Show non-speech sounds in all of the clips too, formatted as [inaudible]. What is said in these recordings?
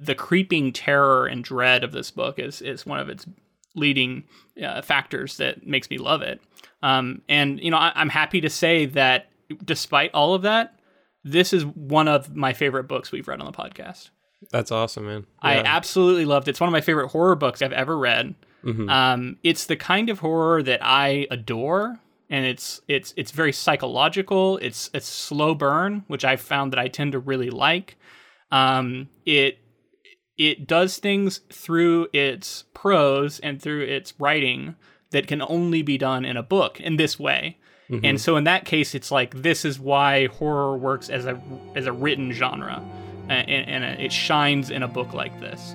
the creeping terror and dread of this book is is one of its leading uh, factors that makes me love it. Um, and you know, I, I'm happy to say that despite all of that, this is one of my favorite books we've read on the podcast. That's awesome, man. I absolutely loved it. It's one of my favorite horror books I've ever read. Mhm. Um, it's the kind of horror that I adore, and it's it's it's very psychological. It's it's slow burn, which I found that I tend to really like. Um, it it does things through its prose and through its writing that can only be done in a book in this way. Mhm. And so in that case, it's like this is why horror works as a as a written genre, and, and it shines in a book like this.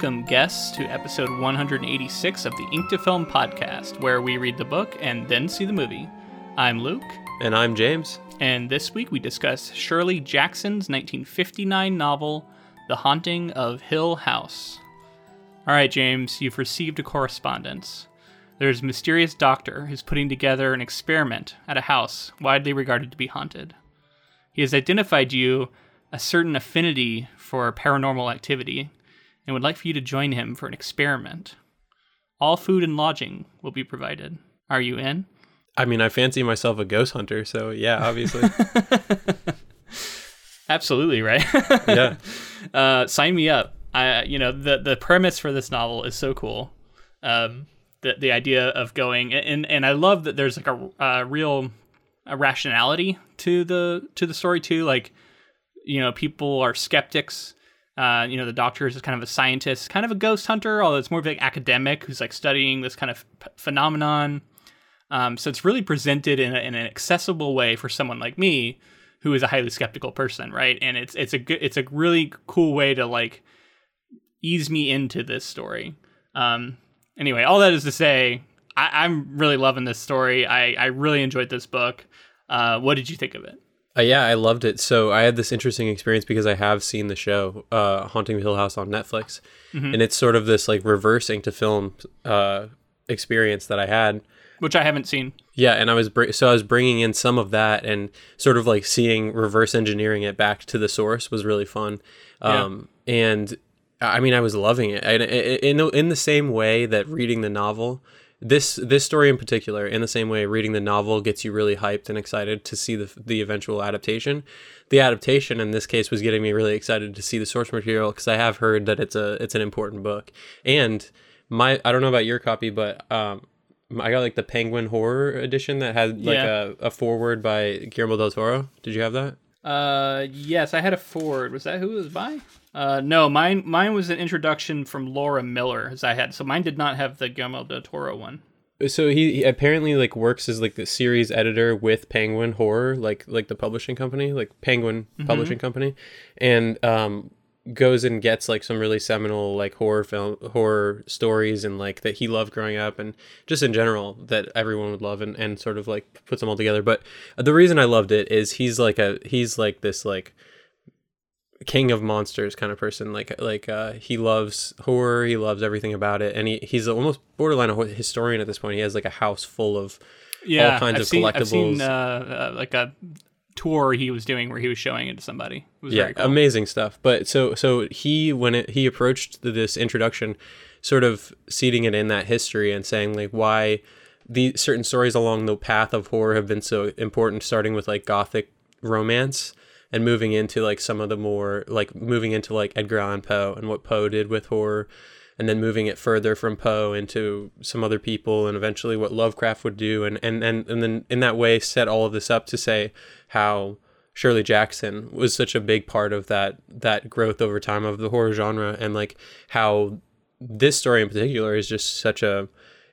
Welcome, guests, to episode 186 of the Ink to Film podcast, where we read the book and then see the movie. I'm Luke, and I'm James. and this week we discuss Shirley Jackson's 1959 novel, The Haunting of Hill House. All right, James, you've received a correspondence. There's a mysterious doctor who's putting together an experiment at a house widely regarded to be haunted. He has identified you a certain affinity for paranormal activity and would like for you to join him for an experiment. All food and lodging will be provided. Are you in? I mean, I fancy myself a ghost hunter, so yeah, obviously. [laughs] Absolutely right. [laughs] yeah. uh, sign me up. I, you know, the the premise for this novel is so cool. Um, the the idea of going and and I love that there's like a, a real a rationality to the to the story too. Like, you know, people are skeptics. Uh, you know, the doctor is kind of a scientist, kind of a ghost hunter, although it's more of like academic who's like studying this kind of p- phenomenon. Um, so it's really presented in, a, in an accessible way for someone like me, who is a highly skeptical person, right? And it's it's a good it's a really cool way to like ease me into this story. Um, anyway, all that is to say, I, I'm really loving this story. I I really enjoyed this book. Uh, what did you think of it? Uh, yeah, I loved it. So I had this interesting experience because I have seen the show uh, "Haunting of Hill House" on Netflix, and it's sort of this like reversing to film uh, experience that I had. Which I haven't seen. Yeah, and I was br- so I was bringing in some of that and sort of like seeing reverse engineering it back to the source was really fun. Um, And I mean, I was loving it. And in in the same way that reading the novel, this this story in particular, in the same way reading the novel gets you really hyped and excited to see the the eventual adaptation. The adaptation in this case was getting me really excited to see the source material because I have heard that it's a it's an important book. And my I don't know about your copy, but um, I got like the Penguin Horror edition that had like Yeah. a, a foreword by Guillermo del Toro. Did you have that? Uh, yes, I had a Ford. Was that who it was by? Uh, no, mine mine was an introduction from Laura Miller, as I had. So mine did not have the Guillermo del Toro one. So he, he apparently like works as like the series editor with Penguin Horror, like like the publishing company, like Penguin Publishing Company, and um goes and gets like some really seminal like horror film horror stories and like that he loved growing up and just in general that everyone would love and, and sort of like puts them all together. But the reason i loved it is he's like a he's like this like king of monsters kind of person. Like like uh he loves horror he loves everything about it and he he's almost borderline a historian at this point. He has like a house full of Yeah, kinds I've of seen, I've seen collectibles. uh, uh, like a tour he was doing where he was showing it to somebody. It was yeah very cool. amazing stuff but so so he when it, he approached this introduction sort of seeding it in that history and saying like why the certain stories along the path of horror have been so important starting with like gothic romance and moving into like some of the more like moving into like Edgar Allan Poe and what Poe did with horror and then moving it further from Poe into some other people and eventually what Lovecraft would do and and and, and then in that way set all of this up to say how Shirley Jackson was such a big part of that that growth over time of the horror genre and like how this story in particular is just such a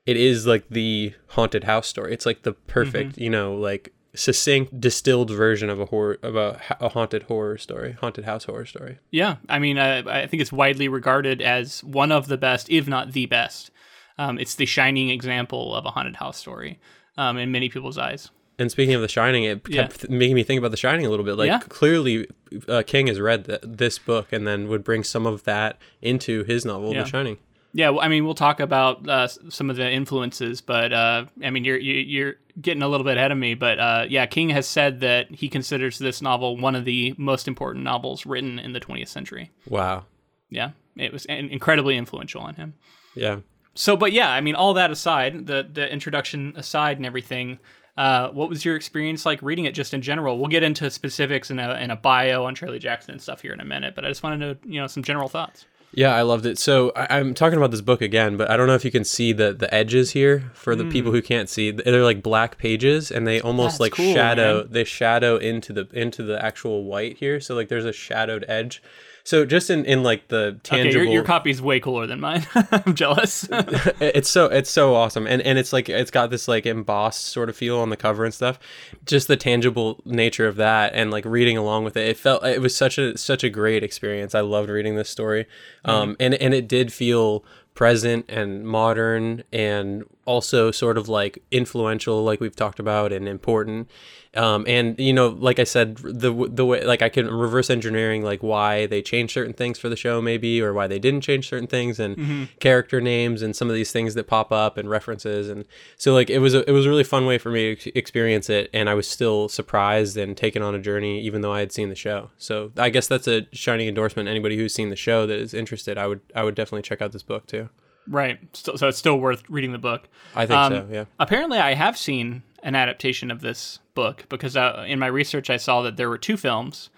it is like the haunted house story. It's like the perfect, you know, like succinct, distilled version of a horror of a, a haunted horror story, haunted house horror story. Yeah, I mean, I, I think it's widely regarded as one of the best, if not the best. Um, it's the shining example of a haunted house story um, in many people's eyes. And speaking of The Shining, it kept yeah. making me think about The Shining a little bit. Like, yeah. clearly, uh, King has read th- this book and then would bring some of that into his novel, yeah. The Shining. Yeah, well, I mean, we'll talk about uh, some of the influences, but uh, I mean, you're you're getting a little bit ahead of me. But uh, yeah, King has said that he considers this novel one of the most important novels written in the 20th century. Wow. Yeah, it was incredibly influential on him. Yeah. So, but yeah, I mean, all that aside, the the introduction aside, and everything. Uh, what was your experience like reading it just in general? We'll get into specifics in a, in a bio on Shirley Jackson and stuff here in a minute, but I just wanted to, you know, some general thoughts. Yeah, I loved it. So I, am talking about this book again, but I don't know if you can see the the edges here for the mm. people who can't see. They're like black pages, and they almost That's like cool, shadow. Man. They shadow into the into the actual white here. So like there's a shadowed edge. So just in, in like the tangible, okay, your, your copy's way cooler than mine. [laughs] I'm jealous. [laughs] [laughs] it's so it's so awesome, and and it's like it's got this like embossed sort of feel on the cover and stuff. Just the tangible nature of that, and like reading along with it, it felt it was such a such a great experience. I loved reading this story, mm-hmm. um, and and it did feel present and modern and also sort of like influential like we've talked about and important. Um, and you know like i said the the way like i can reverse engineering like why they changed certain things for the show maybe or why they didn't change certain things and mm-hmm. character names and some of these things that pop up and references and so like it was a, it was a really fun way for me to experience it and i was still surprised and taken on a journey even though i had seen the show. So i guess that's a shining endorsement. Anybody who's seen the show that is interested i would i would definitely check out this book too Right. So, so it's still worth reading the book. I think um, so. Yeah. Apparently, I have seen an adaptation of this book because uh, in my research I saw that there were two films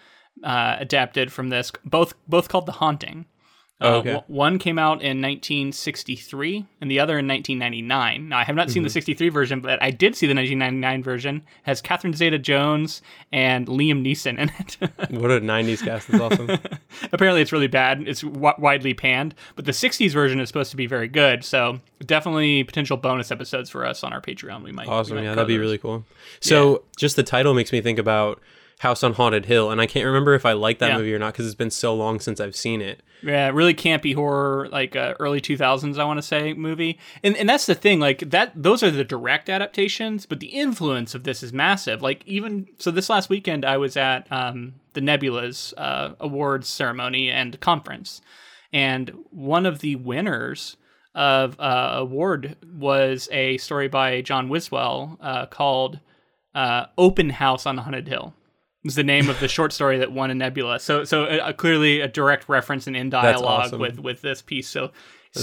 uh, adapted from this, both both called The Haunting. Oh, okay. Uh, one came out in 1963 and the other in 1999. Now, I have not seen mm-hmm. the 63 version, but I did see the 1999 version. It has Catherine Zeta Jones and Liam Neeson in it. [laughs] what a 90s cast. That's awesome. [laughs] Apparently, it's really bad. It's w- widely panned, but the 60s version is supposed to be very good. So, definitely potential bonus episodes for us on our Patreon. We might. Awesome. We might yeah, that'd be really cool. So, yeah. just the title makes me think about House on Haunted Hill, and I can't remember if I like that yeah. movie or not because it's been so long since I've seen it. Yeah, really campy horror, like uh, early two thousands, I want to say movie, and and that's the thing, like that. Those are the direct adaptations, but the influence of this is massive. Like even so, this last weekend I was at um, the Nebula's uh, awards ceremony and conference, and one of the winners of uh, award was a story by John Wiswell uh, called uh, "Open House on Haunted Hill." Is the name of the short story that won a Nebula. So so uh, clearly a direct reference and in dialogue awesome. with with this piece. So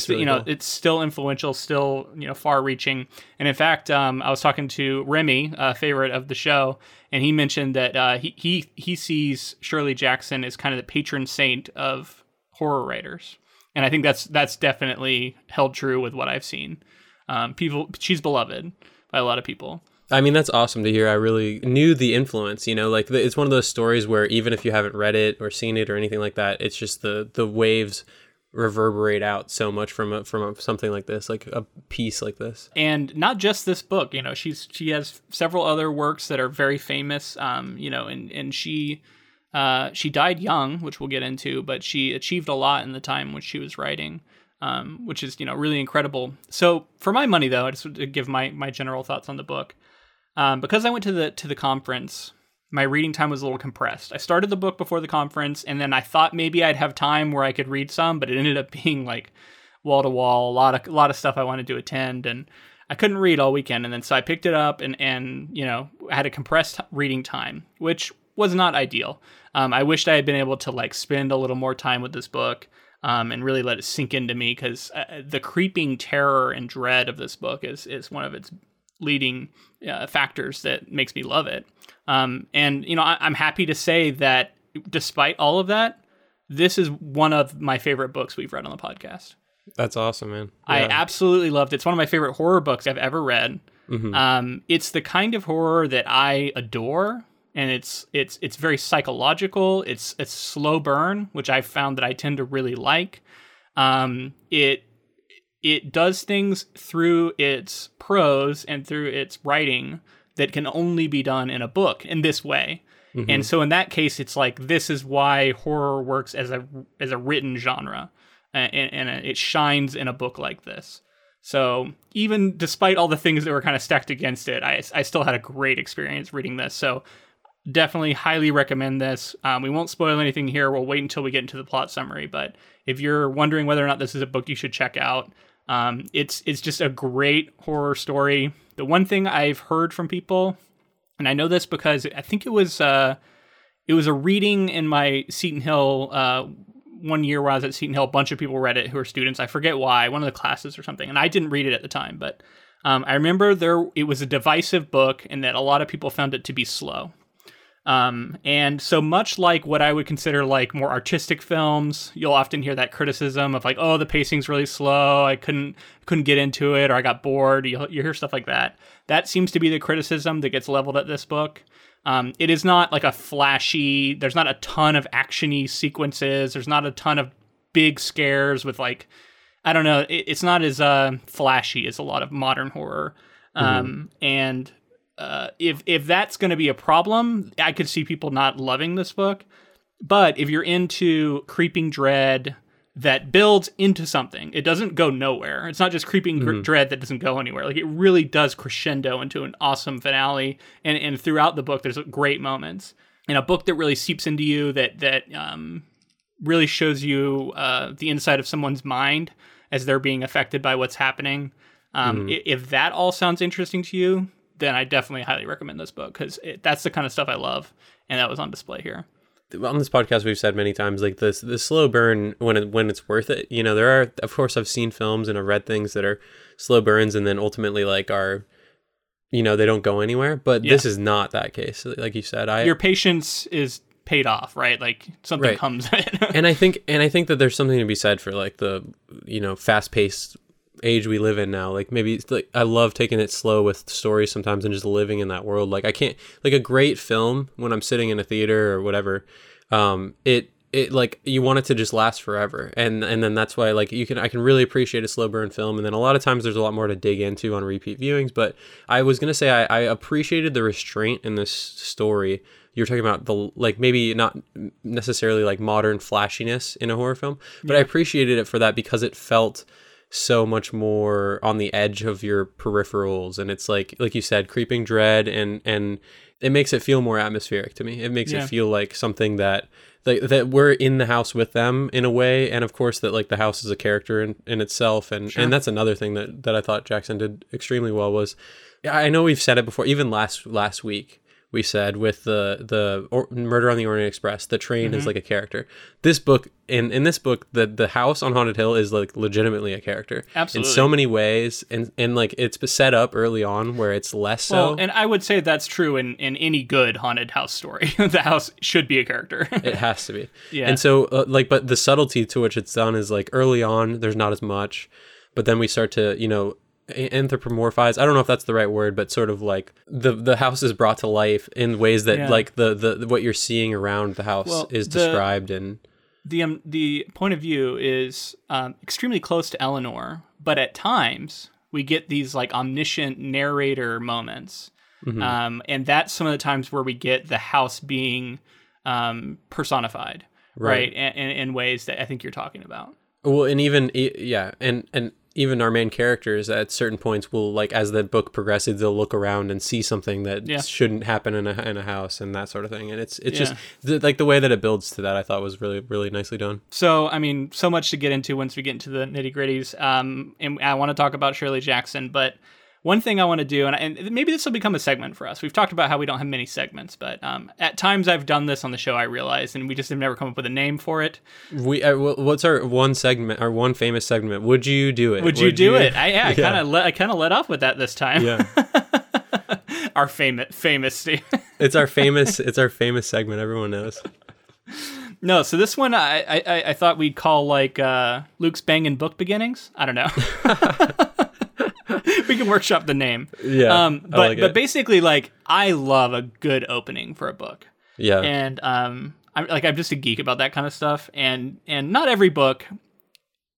really you know cool. it's still influential, still you know far reaching. And in fact, um, I was talking to Remy, a favorite of the show, and he mentioned that uh, he he he sees Shirley Jackson as kind of the patron saint of horror writers, and I think that's that's definitely held true with what I've seen. Um, people, she's beloved by a lot of people. I mean, that's awesome to hear. I really knew the influence, you know, like it's one of those stories where even if you haven't read it or seen it or anything like that, it's just the the waves reverberate out so much from a, from a, something like this, like a piece like this. And not just this book, you know, she's she has several other works that are very famous, um, you know, and and she uh, she died young, which we'll get into, but she achieved a lot in the time which she was writing. Um, which is you know really incredible. So for my money though, I just want to give my my general thoughts on the book. Um, because I went to the to the conference, my reading time was a little compressed. I started the book before the conference, and then I thought maybe I'd have time where I could read some, but it ended up [laughs] being like wall to wall, a lot of a lot of stuff I wanted to attend, and I couldn't read all weekend. And then so I picked it up and and you know had a compressed reading time, which was not ideal. Um, I wished I had been able to like spend a little more time with this book. Um, and really let it sink into me because uh, the creeping terror and dread of this book is is one of its leading uh, factors that makes me love it. Um, and you know, I, I'm happy to say that despite all of that, this is one of my favorite books we've read on the podcast. That's awesome, man. Yeah. I absolutely loved it. It's one of my favorite horror books I've ever read. Mm-hmm. Um, it's the kind of horror that I adore, and it's it's it's very psychological. It's it's slow burn, which I found that I tend to really like. Um, it it does things through its prose and through its writing that can only be done in a book in this way. And so in that case, it's like this is why horror works as a as a written genre, and, and it shines in a book like this. So even despite all the things that were kind of stacked against it, I, I still had a great experience reading this. So definitely highly recommend this. Um, we won't spoil anything here. We'll wait until we get into the plot summary. But if you're wondering whether or not this is a book you should check out, um, it's it's just a great horror story. The one thing I've heard from people, and I know this because I think it was uh, it was a reading in my Seton Hill uh, one year where I was at Seton Hill. A bunch of people read it who are students. I forget why, one of the classes or something, and I didn't read it at the time, but. Um, I remember there it was a divisive book, and that a lot of people found it to be slow. Um, and so much like what I would consider like more artistic films, you'll often hear that criticism of like, oh, the pacing's really slow. I couldn't couldn't get into it, or I got bored. You you hear stuff like that. That seems to be the criticism that gets leveled at this book. Um, it is not like a flashy. There's not a ton of actiony sequences. There's not a ton of big scares with like, I don't know. It, it's not as uh, flashy as a lot of modern horror. Um, and uh, if if that's going to be a problem, I could see people not loving this book. But if you're into creeping dread that builds into something, it doesn't go nowhere. It's not just creeping gr- dread that doesn't go anywhere. Like it really does crescendo into an awesome finale, and and throughout the book, there's great moments. And a book that really seeps into you, that that um, really shows you uh, the inside of someone's mind as they're being affected by what's happening. Um, i- If that all sounds interesting to you, then I definitely highly recommend this book because that's the kind of stuff I love, and that was on display here. on this podcast we've said many times like this the slow burn when it, when it's worth it you know there are of course i've seen films and i've read things that are slow burns and then ultimately like are you know they don't go anywhere but this is not that case like you said i Your patience is paid off, right? Like something Right. comes. [laughs] and i think and i think that there's something to be said for like the you know fast paced age we live in now like maybe like i love taking it slow with stories sometimes and just living in that world. Like i can't like a great film when i'm sitting in a theater or whatever um it it like you want it to just last forever. And and then that's why like you can i can really appreciate a slow burn film. And then a lot of times there's a lot more to dig into on repeat viewings. But i was gonna say i, I appreciated the restraint in this story. You're talking about the like maybe not necessarily like modern flashiness in a horror film but i appreciated it for that because it felt so much more on the edge of your peripherals and it's like like you said creeping dread and and it makes it feel more atmospheric to me it makes Yeah. it feel like something that like that we're in the house with them in a way and of course that like the house is a character in, in itself and and that's another thing that that i thought jackson did extremely well was i know we've said it before even last last week we said with the the or, murder on the orient express the train Mm-hmm. is like a character this book in in this book the the house on haunted hill is like legitimately a character Absolutely. in so many ways and and like it's set up early on where it's less so and I would say that's true in in any good haunted house story. [laughs] the house should be a character. [laughs] it has to be Yeah. and so uh, like but the subtlety to which it's done is like early on there's not as much but then we start to you know a- anthropomorphize i don't know if that's the right word but sort of like the the house is brought to life in ways that Yeah. like the, the what you're seeing around the house Well, is the- described and the um, the point of view is um, extremely close to Eleanor, but at times we get these like omniscient narrator moments, Mm-hmm. um, and that's some of the times where we get the house being um, personified, right? Right. In, ways that I think you're talking about. Well, and even yeah, and and even our main characters at certain points will like as the book progresses, they'll look around and see something that Yeah. shouldn't happen in a in a house and that sort of thing. And it's it's just Yeah. the, like the way that it builds to that. I thought was really really nicely done. So, I mean, so much to get into once we get into the nitty gritties. Um, and I want to talk about Shirley Jackson, but one thing I want to do, and, and maybe this will become a segment for us. We've talked about how we don't have many segments, but um, at times I've done this on the show, I realize, and we just have never come up with a name for it. We uh, what's our one segment? Our one famous segment? Would you do it? Would you do it? I, yeah, I kind of let I kind of let off with that this time. yeah, [laughs] Our famous famous. [laughs] it's our famous it's our famous segment. Everyone knows. no, so this one I, I I- I thought we'd call like uh, Luke's banging book beginnings. I don't know. [laughs] [laughs] we can workshop the name. Yeah, Um, but like but it. basically, like I love a good opening for a book, yeah, and um, I'm like I'm just a geek about that kind of stuff, and and not every book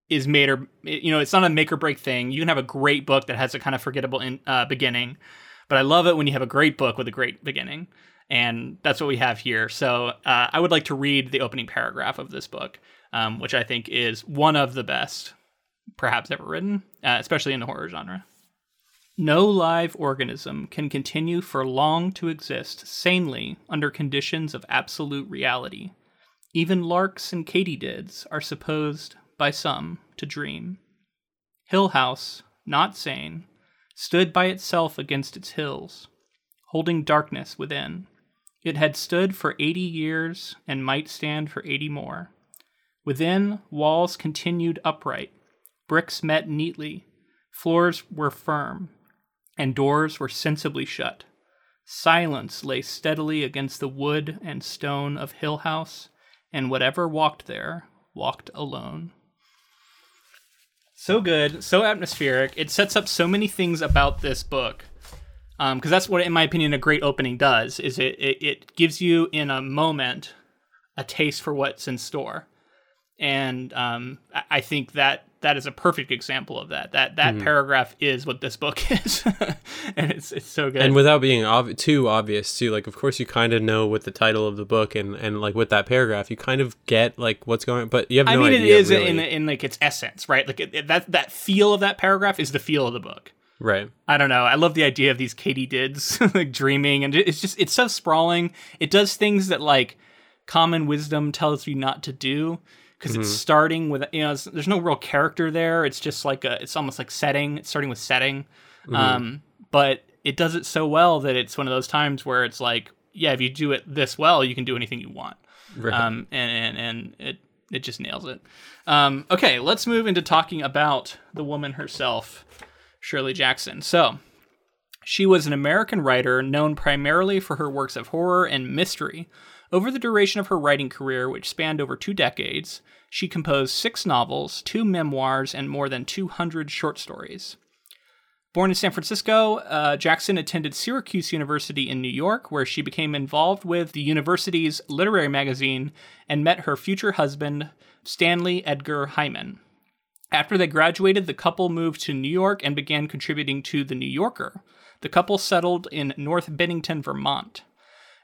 is made or you know it's not a make or break thing. You can have a great book that has a kind of forgettable in, uh, beginning, but I love it when you have a great book with a great beginning. And that's what we have here. So uh, I would like to read the opening paragraph of this book, um, which I think is one of the best perhaps ever written, uh, especially in the horror genre. No live organism can continue for long to exist sanely under conditions of absolute reality. Even larks and katydids are supposed, by some, to dream. Hill House, not sane, stood by itself against its hills, holding darkness within. It had stood for eighty years and might stand for eighty more. Within, walls continued upright, bricks met neatly, floors were firm, and doors were sensibly shut. Silence lay steadily against the wood and stone of Hill House, and whatever walked there walked alone. So good, so atmospheric. It sets up so many things about this book. Because um, that's what, in my opinion, a great opening does. Is it, it it gives you in a moment a taste for what's in store, and um, I think that that is a perfect example of that. That that mm-hmm. paragraph is what this book [laughs] is, and it's it's so good. And without being ob- too obvious, too, like of course you kind of know what the title of the book and and like with that paragraph, you kind of get like what's going. But you have no I mean, it is really. in in like its essence, right? Like it, it, that that feel of that paragraph is the feel of the book. Right. I don't know. I love the idea of these katydids [laughs] like dreaming, and it's just it's so sprawling. It does things that like common wisdom tells you not to do because mm-hmm. it's starting with you know there's no real character there. It's just like a it's almost like setting. It's starting with setting, mm-hmm. um, but it does it so well that it's one of those times where it's like yeah, if you do it this well, you can do anything you want. Right. Um, and, and and it it just nails it. Um, okay, let's move into talking about the woman herself, Shirley Jackson. So. She was an American writer known primarily for her works of horror and mystery, over the duration of her writing career, which spanned over two decades, she composed six novels, two memoirs, and more than 200 short stories. Born in San Francisco, uh, Jackson attended Syracuse University in New York, where she became involved with the university's literary magazine and met her future husband, Stanley Edgar Hyman. After they graduated, the couple moved to New York and began contributing to The New Yorker. The couple settled in North Bennington, Vermont.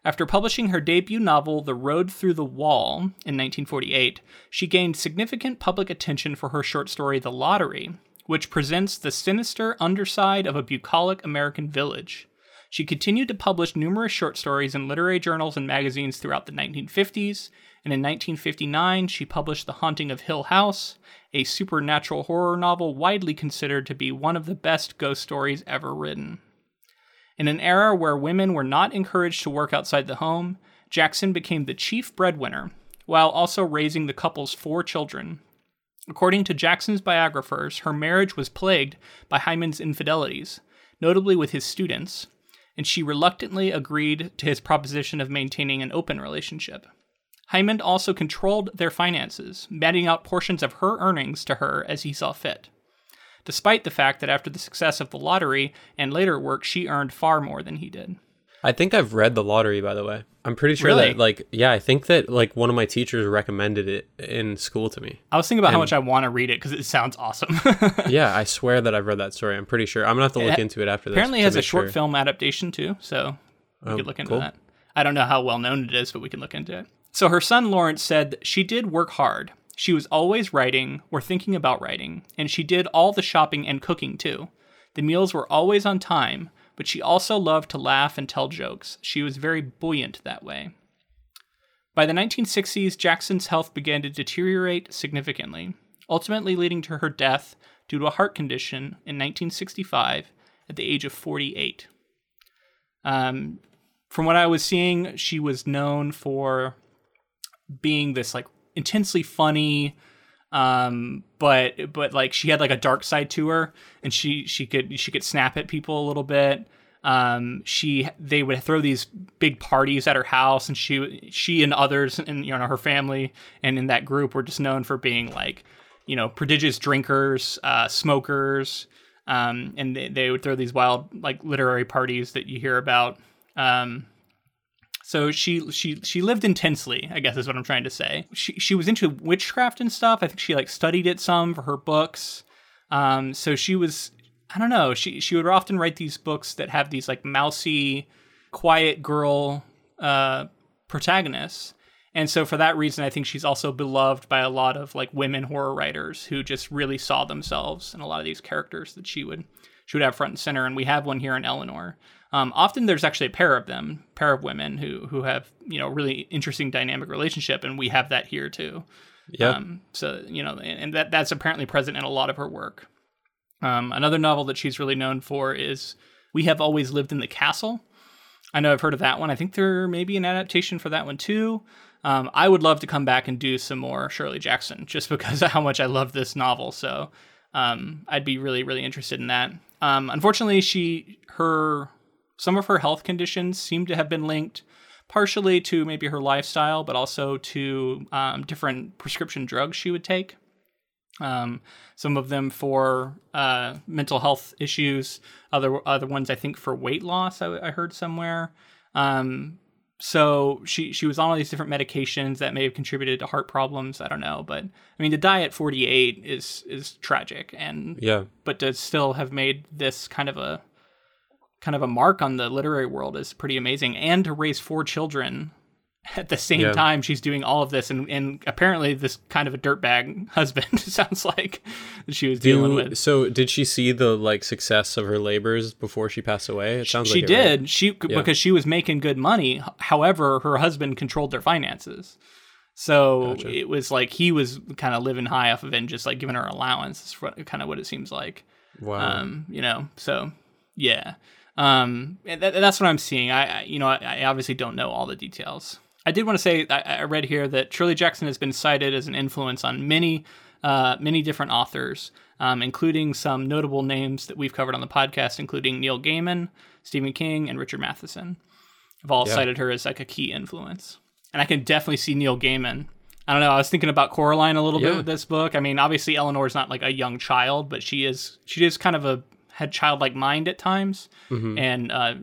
After publishing her debut novel, The Road Through the Wall, in 1948, she gained significant public attention for her short story, The Lottery, which presents the sinister underside of a bucolic American village. She continued to publish numerous short stories in literary journals and magazines throughout the 1950s, and in 1959 she published The Haunting of Hill House, a supernatural horror novel widely considered to be one of the best ghost stories ever written. In an era where women were not encouraged to work outside the home, Jackson became the chief breadwinner, while also raising the couple's four children. According to Jackson's biographers, her marriage was plagued by Hyman's infidelities, notably with his students, and she reluctantly agreed to his proposition of maintaining an open relationship. Hyman also controlled their finances, meting out portions of her earnings to her as he saw fit despite the fact that after the success of the lottery and later work, she earned far more than he did. I think I've read the lottery, by the way. I'm pretty sure really? that, like, yeah, I think that like one of my teachers recommended it in school to me. I was thinking about and, how much I want to read it because it sounds awesome. [laughs] yeah, I swear that I've read that story. I'm pretty sure. I'm gonna have to look it, into it after this. Apparently, it has a short sure. film adaptation too, so we um, could look into cool. that. I don't know how well known it is, but we can look into it. So her son Lawrence said she did work hard, she was always writing or thinking about writing, and she did all the shopping and cooking too. The meals were always on time, but she also loved to laugh and tell jokes. She was very buoyant that way. By the 1960s, Jackson's health began to deteriorate significantly, ultimately leading to her death due to a heart condition in 1965 at the age of 48. Um, from what I was seeing, she was known for being this like intensely funny um but but like she had like a dark side to her and she she could she could snap at people a little bit. Um she they would throw these big parties at her house and she she and others and you know her family and in that group were just known for being like you know prodigious drinkers uh smokers um and they, they would throw these wild like literary parties that you hear about. Um so she she she lived intensely, I guess is what I'm trying to say. She she was into witchcraft and stuff. I think she like studied it some for her books. Um, so she was I don't know. She she would often write these books that have these like mousy, quiet girl uh, protagonists. And so for that reason, I think she's also beloved by a lot of like women horror writers who just really saw themselves in a lot of these characters that she would she would have front and center. And we have one here in Eleanor. Um, often there's actually a pair of them, pair of women who who have you know really interesting dynamic relationship, and we have that here too. Yeah. Um, so you know, and, and that that's apparently present in a lot of her work. Um, another novel that she's really known for is We Have Always Lived in the Castle. I know I've heard of that one. I think there may be an adaptation for that one too. Um, I would love to come back and do some more Shirley Jackson [laughs] just because of how much I love this novel. So um, I'd be really, really interested in that. Um, unfortunately, she her some of her health conditions seem to have been linked partially to maybe her lifestyle, but also to um, different prescription drugs she would take. Um, some of them for uh, mental health issues, other other ones I think for weight loss. I, I heard somewhere. Um, so she she was on all these different medications that may have contributed to heart problems. I don't know, but I mean to die at 48 is is tragic, and Yeah. but to still have made this kind of a kind of a mark on the literary world is pretty amazing, and to raise four children [laughs] at the same Yeah. time she's doing all of this and, and apparently this kind of a dirtbag [laughs] husband [laughs] sounds like she was dealing Do, with so did she see the like success of her labors before she passed away? It sounds she like right? did she because she was making good money however her husband controlled their finances so Gotcha. it was like he was kind of living high off of it and just like giving her allowance is what, kind of what it seems like Wow. um you know so yeah um that, that's what i'm seeing i, I you know I, I obviously don't know all the details i did want to say I, I read here that shirley jackson has been cited as an influence on many uh, many different authors um, including some notable names that we've covered on the podcast including neil gaiman stephen king and richard matheson have all Yeah. cited her as like a key influence and i can definitely see neil gaiman I don't know. I was thinking about Coraline a little bit with this book. I mean, obviously Eleanor's not like a young child, but she is she is kind of a had childlike mind at times. Mm-hmm. And uh,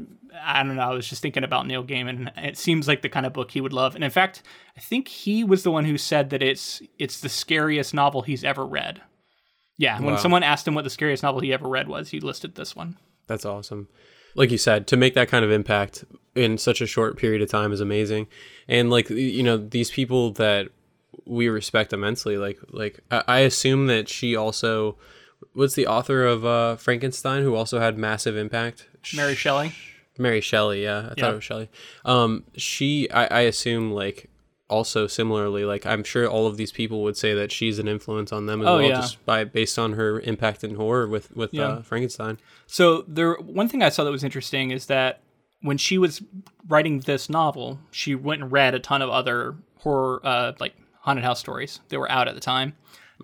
I don't know. I was just thinking about Neil Gaiman. It seems like the kind of book he would love. And in fact, I think he was the one who said that it's it's the scariest novel he's ever read. Yeah, when Wow. someone asked him what the scariest novel he ever read was, he listed this one. That's awesome. Like you said, to make that kind of impact in such a short period of time is amazing. And like you know, these people that we respect immensely, like like I assume that she also was the author of uh, Frankenstein, who also had massive impact. Mary Shelley. Mary Shelley, yeah, I Yeah. thought it was Shelley. Um, she, I, I assume, like also similarly, like I'm sure all of these people would say that she's an influence on them as Oh, well, yeah. just by based on her impact in horror with with Yeah. uh, Frankenstein. So there, one thing I saw that was interesting is that when she was writing this novel, she went and read a ton of other horror, uh, like haunted house stories that were out at the time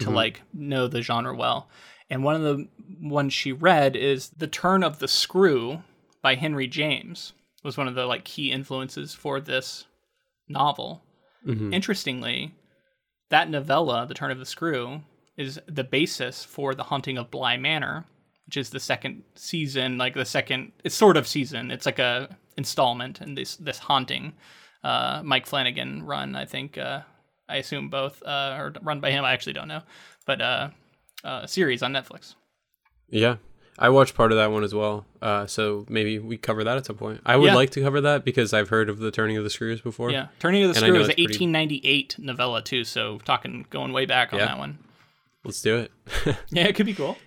to like know the genre well. And one of the ones she read is "The Turn of the Screw" by Henry James. Was one of the like key influences for this novel. Interestingly, that novella, "The Turn of the Screw," is the basis for the haunting of Bly Manor, which is the second season, like the second. It's sort of season. It's like a installment in this this haunting. Uh, Mike Flanagan run, I think. Uh, I assume both, uh, or run by him. I actually don't know, but uh, series on Netflix. Yeah. I watched part of that one as well. Uh, so maybe we cover that at some point. I would Yeah. like to cover that because I've heard of the turning of the screws before. Yeah, Turning of the Screws is an it's pretty- 1898 novella too. So talking going way back on Yeah. that one. Let's do it. [laughs] Yeah, it could be cool.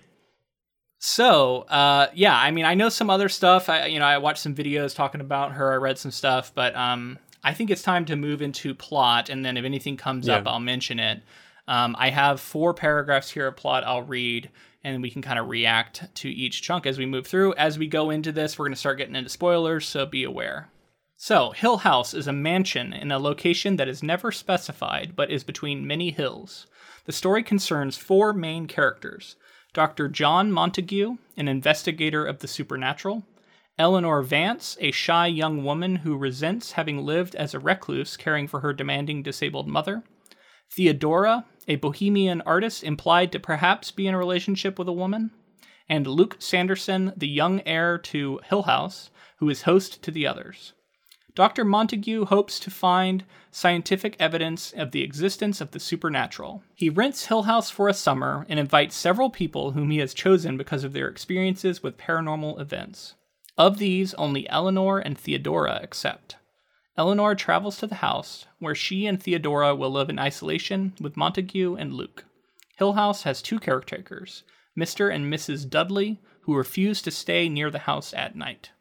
So, uh, yeah, I mean, I know some other stuff. I, you know, I watched some videos talking about her. I read some stuff, but um, I think it's time to move into plot. And then if anything comes up, I'll mention it. Um, I have four paragraphs here of plot I'll read, and we can kind of react to each chunk as we move through. As we go into this, we're going to start getting into spoilers, so be aware. So, Hill House is a mansion in a location that is never specified but is between many hills. The story concerns four main characters Dr. John Montague, an investigator of the supernatural, Eleanor Vance, a shy young woman who resents having lived as a recluse caring for her demanding disabled mother, Theodora, a bohemian artist implied to perhaps be in a relationship with a woman, and Luke Sanderson, the young heir to Hill House, who is host to the others. Dr. Montague hopes to find scientific evidence of the existence of the supernatural. He rents Hill House for a summer and invites several people whom he has chosen because of their experiences with paranormal events. Of these, only Eleanor and Theodora accept. Eleanor travels to the house, where she and Theodora will live in isolation with Montague and Luke. Hill House has two caretakers, Mr. and Mrs. Dudley, who refuse to stay near the house at night.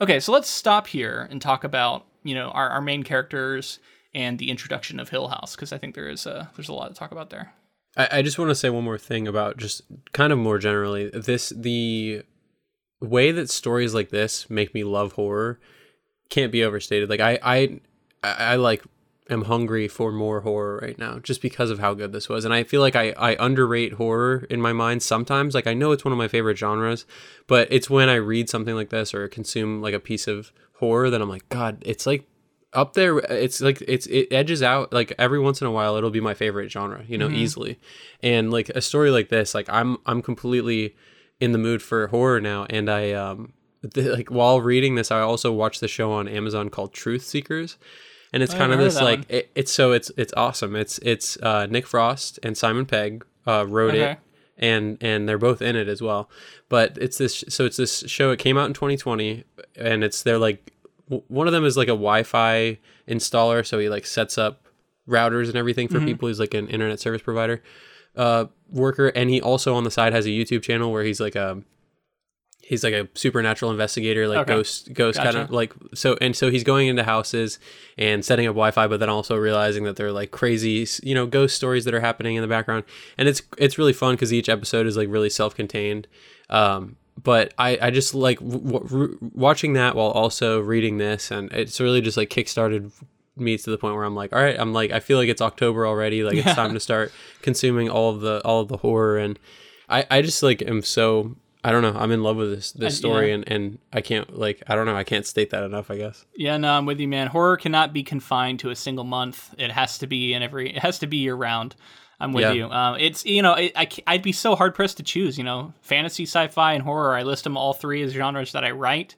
Okay, so let's stop here and talk about you know our, our main characters and the introduction of Hill House because I think there is a there's a lot to talk about there. I, I just want to say one more thing about just kind of more generally this the way that stories like this make me love horror can't be overstated. Like I I I, like am hungry for more horror right now just because of how good this was. And I feel like I, I underrate horror in my mind sometimes. Like I know it's one of my favorite genres, but it's when I read something like this or consume like a piece of horror that I'm like, God, it's like up there. It's like it's it edges out like every once in a while it'll be my favorite genre, you know, mm-hmm. easily. And like a story like this, like I'm I'm completely in the mood for horror now and I um the, like while reading this I also watched the show on Amazon called Truth Seekers and it's kind of this like it, it's so it's it's awesome. It's it's uh, Nick Frost and Simon Pegg uh, wrote okay. it, and and they're both in it as well. But it's this so it's this show. It came out in 2020, and it's they're like one of them is like a Wi-Fi installer, so he like sets up routers and everything for mm-hmm. people. He's like an internet service provider uh, worker, and he also on the side has a YouTube channel where he's like a he's like a supernatural investigator, like okay. ghost ghost gotcha. kind of like so and so he's going into houses and setting up Wi-Fi, but then also realizing that they're like crazy, you know, ghost stories that are happening in the background, and it's it's really fun because each episode is like really self-contained. Um, but I, I just like w- w- watching that while also reading this, and it's really just like kickstarted me to the point where I'm like, all right, I'm like, I feel like it's October already, like [laughs] yeah. it's time to start consuming all of the all of the horror, and I I just like am so I don't know. I'm in love with this this story, yeah. and and I can't like I don't know. I can't state that enough. I guess. Yeah, no, I'm with you, man. Horror cannot be confined to a single month. It has to be in every. It has to be year round. I'm with yeah. you. Um, it's you know it, I I'd be so hard pressed to choose. You know, fantasy, sci-fi, and horror. I list them all three as genres that I write.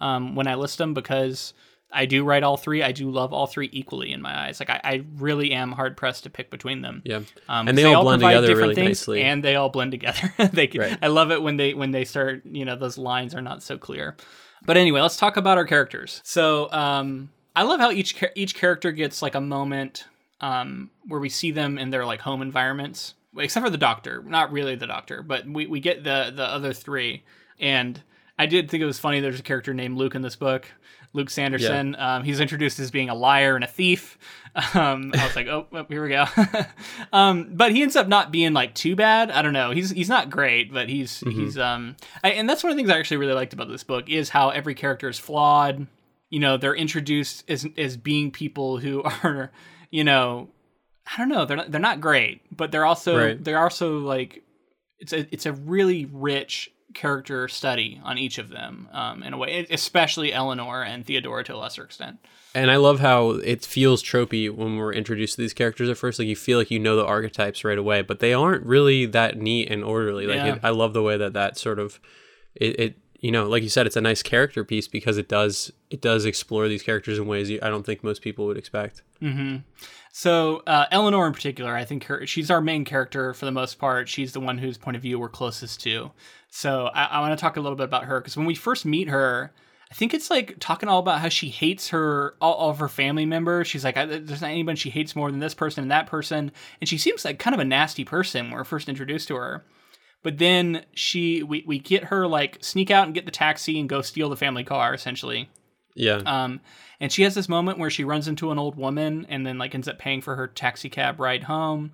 Um, when I list them because I do write all three. I do love all three equally in my eyes. Like I, I really am hard pressed to pick between them. Yeah, um, and they, they all blend together really nicely, and they all blend together. [laughs] they, right. I love it when they when they start. You know, those lines are not so clear. But anyway, let's talk about our characters. So um, I love how each each character gets like a moment um, where we see them in their like home environments, except for the doctor. Not really the doctor, but we we get the the other three. And I did think it was funny. There's a character named Luke in this book Luke Sanderson. Yeah. Um, he's introduced as being a liar and a thief. Um, I was like, oh, oh here we go. [laughs] um, but he ends up not being like too bad. I don't know. He's he's not great, but he's mm-hmm. he's um, I, and that's one of the things I actually really liked about this book is how every character is flawed. You know, they're introduced as as being people who [laughs] are, you know, I don't know. They're not, they're not great, but they're also right. they're also like it's a it's a really rich character study on each of them um, in a way, especially Eleanor and Theodora to a lesser extent. And I love how it feels tropey when we're introduced to these characters at first. Like you feel like you know the archetypes right away, but they aren't really that neat and orderly. Like yeah. it, I love the way that that sort of it, it you know, like you said, it's a nice character piece because it does it does explore these characters in ways I don't think most people would expect. Mm-hmm. So uh, Eleanor, in particular, I think her, she's our main character for the most part. She's the one whose point of view we're closest to. So I, I want to talk a little bit about her because when we first meet her, I think it's like talking all about how she hates her all, all of her family members. She's like, there's not anyone she hates more than this person and that person, and she seems like kind of a nasty person when we're first introduced to her. But then she, we, we get her like sneak out and get the taxi and go steal the family car essentially. Yeah. Um, and she has this moment where she runs into an old woman and then like ends up paying for her taxi cab ride home.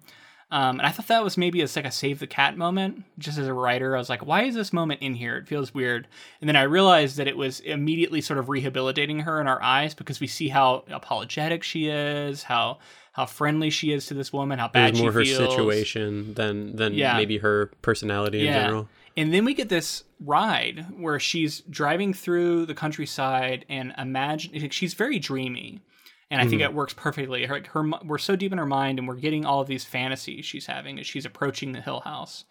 Um, and I thought that was maybe a, like a save the cat moment. Just as a writer, I was like, why is this moment in here? It feels weird. And then I realized that it was immediately sort of rehabilitating her in our eyes because we see how apologetic she is, how how friendly she is to this woman, how bad more her situation than than yeah. maybe her personality yeah. in general. And then we get this ride where she's driving through the countryside and imagine she's very dreamy. And I mm-hmm. think it works perfectly. Her, her, we're so deep in her mind, and we're getting all of these fantasies she's having as she's approaching the Hill House.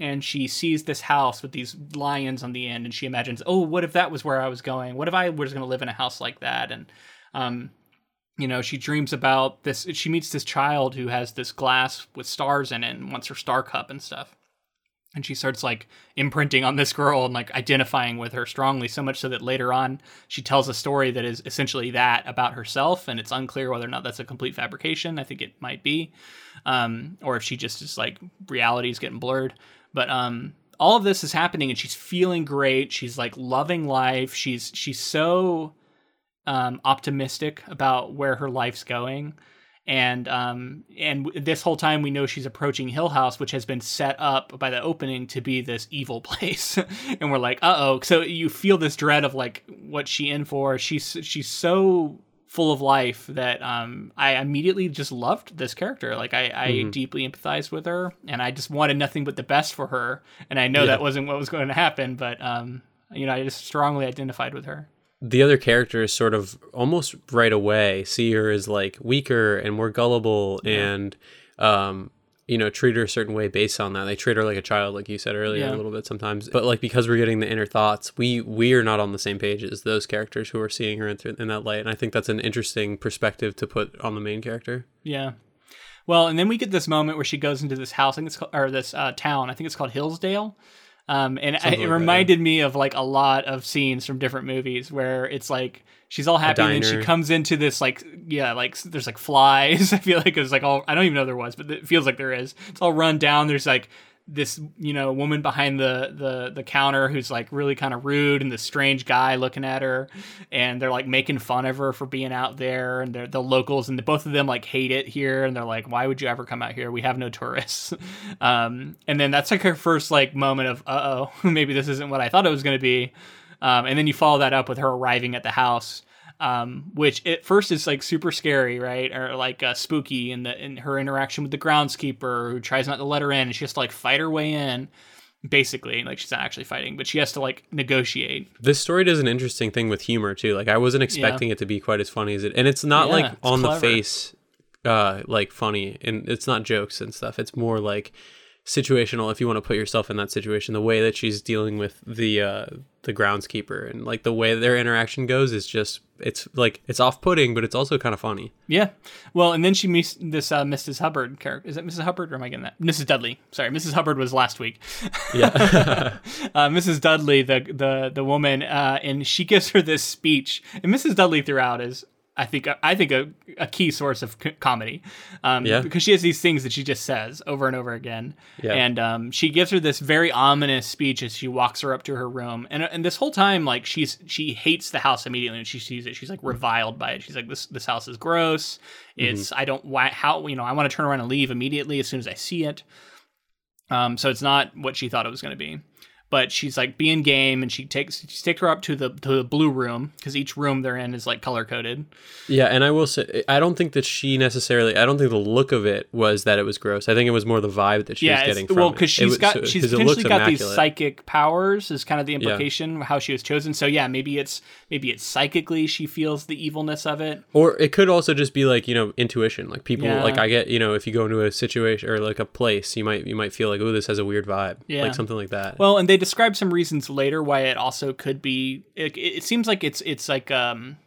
and she sees this house with these lions on the end and she imagines oh what if that was where i was going what if i was going to live in a house like that and um you know she dreams about this she meets this child who has this glass with stars in it and wants her star cup and stuff and she starts like imprinting on this girl and like identifying with her strongly so much so that later on she tells a story that is essentially that about herself and it's unclear whether or not that's a complete fabrication i think it might be um, or if she just is like reality is getting blurred but um, all of this is happening, and she's feeling great. She's like loving life. She's she's so um, optimistic about where her life's going. And um, and this whole time we know she's approaching Hill House, which has been set up by the opening to be this evil [laughs] place. and we're like, uh oh. So you feel this dread of like what she in for. She's she's so full of life that um, I immediately just loved this character. Like I, I mm-hmm. deeply empathized with her, and I just wanted nothing but the best for her. And I know yeah. that wasn't what was going to happen, but um, you know, I just strongly identified with her. The other characters sort of almost right away see her as like weaker and more gullible, yeah. and um, you know, treat her a certain way based on that. They treat her like a child, like you said earlier, yeah. a little bit sometimes. But like because we're getting the inner thoughts, we we are not on the same page as those characters who are seeing her in, th- in that light. And I think that's an interesting perspective to put on the main character. Yeah. Well, and then we get this moment where she goes into this house, I think it's called, or this uh, town. I think it's called Hillsdale. Um, and I, it like reminded that, yeah. me of like a lot of scenes from different movies where it's like she's all happy and then she comes into this like yeah like there's like flies. [laughs] I feel like it's like all i don't even know there was but it feels like there is. It's all run down. There's like this you know woman behind the the the counter who's like really kind of rude and this strange guy looking at her and they're like making fun of her for being out there and they're the locals and the, both of them like hate it here and they're like why would you ever come out here? We have no tourists. [laughs] Um and then that's like her first like moment of uh-oh [laughs] maybe this isn't what i thought it was going to be. Um, and then you follow that up with her arriving at the house, um, which at first is like super scary, right? Or like uh, spooky in the in her interaction with the groundskeeper who tries not to let her in, and she has to like fight her way in. Basically, like she's not actually fighting, but she has to like negotiate. This story does an interesting thing with humor too. Like I wasn't expecting yeah. it to be quite as funny as it, and it's not yeah, like it's on clever. the face, uh, like funny, and it's not jokes and stuff. It's more like situational if you want to put yourself in that situation. The way that she's dealing with the uh the groundskeeper and like the way their interaction goes is just it's like it's off-putting but it's also kind of funny. Yeah. Well and then she meets this uh, mrs hubbard character is it mrs hubbard or am i getting that? Mrs dudley. Sorry mrs hubbard was last week. Yeah. [laughs] Uh, mrs dudley the the the woman uh and she gives her this speech and mrs dudley throughout is I think I think a, a key source of c- comedy, um, yeah. because she has these things that she just says over and over again, yeah. and um, she gives her this very ominous speech as she walks her up to her room, and and this whole time like she's she hates the house immediately when she sees it. She's like reviled by it. She's like this this house is gross. Mm-hmm. It's mm-hmm. I don't why how you know I want to turn around and leave immediately as soon as I see it. Um, so it's not what she thought it was going to be but she's like being game and she takes she takes her up to the to the blue room because each room they're in is like color coded yeah and i will say i don't think that she necessarily i don't think the look of it was that it was gross. I think it was more the vibe that she yeah, was getting from well because she's it, got so, she's potentially got immaculate. these psychic powers is kind of the implication yeah. how she was chosen. So yeah maybe it's maybe it's psychically she feels the evilness of it. Or it could also just be like you know intuition. Like people yeah. like i get you know if you go into a situation or like a place you might you might feel like oh this has a weird vibe yeah. like something like that. Well and they describe some reasons later why it also could be. It, it seems like it's it's like um,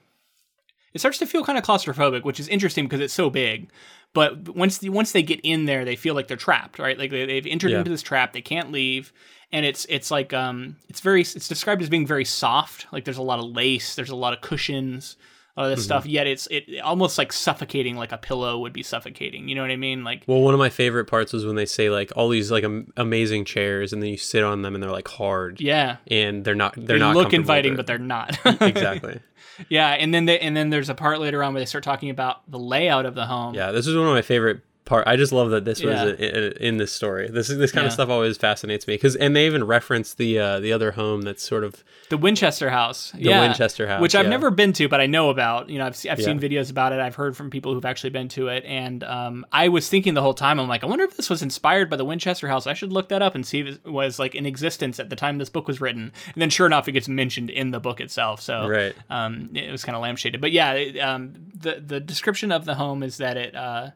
it starts to feel kind of claustrophobic, which is interesting because it's so big. But once the, once they get in there, they feel like they're trapped, right? Like they, have entered yeah. into this trap, they can't leave, and it's it's like um, it's very it's described as being very soft. Like there's a lot of lace, there's a lot of cushions all this mm-hmm. stuff. Yet it's it almost like suffocating, like a pillow would be suffocating. You know what I mean? Like, well, one of my favorite parts was when they say like all these like am- amazing chairs, and then you sit on them, and they're like hard. Yeah, and they're not. They're they not look inviting, but they're not. exactly. [laughs] Yeah, and then they, and then there's a part later on where they start talking about the layout of the home. Yeah, this is one of my favorite part. I just love that this was yeah. in, in, this story. This this kind yeah. of stuff always fascinates me because and they even reference the uh, the other home that's sort of the Winchester House. The yeah. Winchester House, which I've never been to, but I know about. You know, I've I've seen videos about it. I've heard from people who've actually been to it, and um, I was thinking the whole time, I'm like, I wonder if this was inspired by the Winchester House. I should look that up and see if it was like in existence at the time this book was written. And then, sure enough, it gets mentioned in the book itself. So right, um, it was kind of lampshaded. But yeah, it, um, the the description of the home is that it. Uh,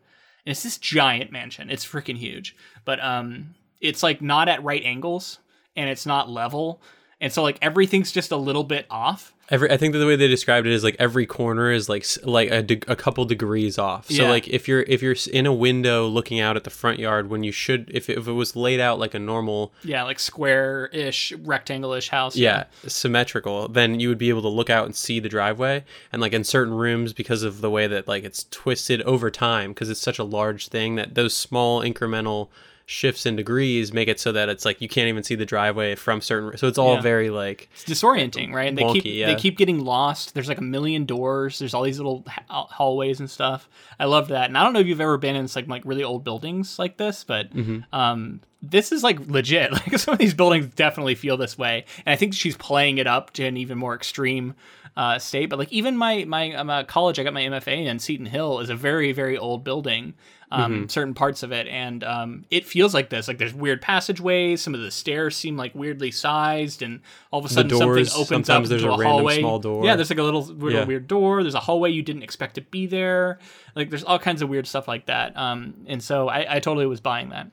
and it's this giant mansion. It's freaking huge. But um, it's like not at right angles and it's not level, and so like everything's just a little bit off. Every I think that the way they described it is like every corner is like like a, de- a couple degrees off. So Yeah. like if you're if you're in a window looking out at the front yard when you should if it, if it was laid out like a normal Yeah, like square-ish, rectangle-ish house. yeah symmetrical then you would be able to look out and see the driveway and like in certain rooms because of the way that like it's twisted over time because it's such a large thing that those small incremental shifts in degrees make it so that it's like you can't even see the driveway from certain so it's all Yeah. very like It's disorienting, right? And they keep yeah. they keep getting lost. There's like a million doors. There's all these little ha- hallways and stuff. I love that. And I don't know if you've ever been in like like really old buildings like this, but Mm-hmm. um, this is like legit. [laughs] Like some of these buildings definitely feel this way, and I think she's playing it up to an even more extreme uh, state. But like even my my um, uh, college, I got my MFA in Seton Hill is a very very old building. Um, Mm-hmm. certain parts of it, and um, it feels like this. Like there's weird passageways. Some of the stairs seem like weirdly sized, and all of a sudden doors, something opens sometimes up there's into a a, random hallway. small door. Yeah, there's like a little little Yeah. weird door. There's a hallway you didn't expect to be there. Like there's all kinds of weird stuff like that. Um, and so I, I totally was buying that.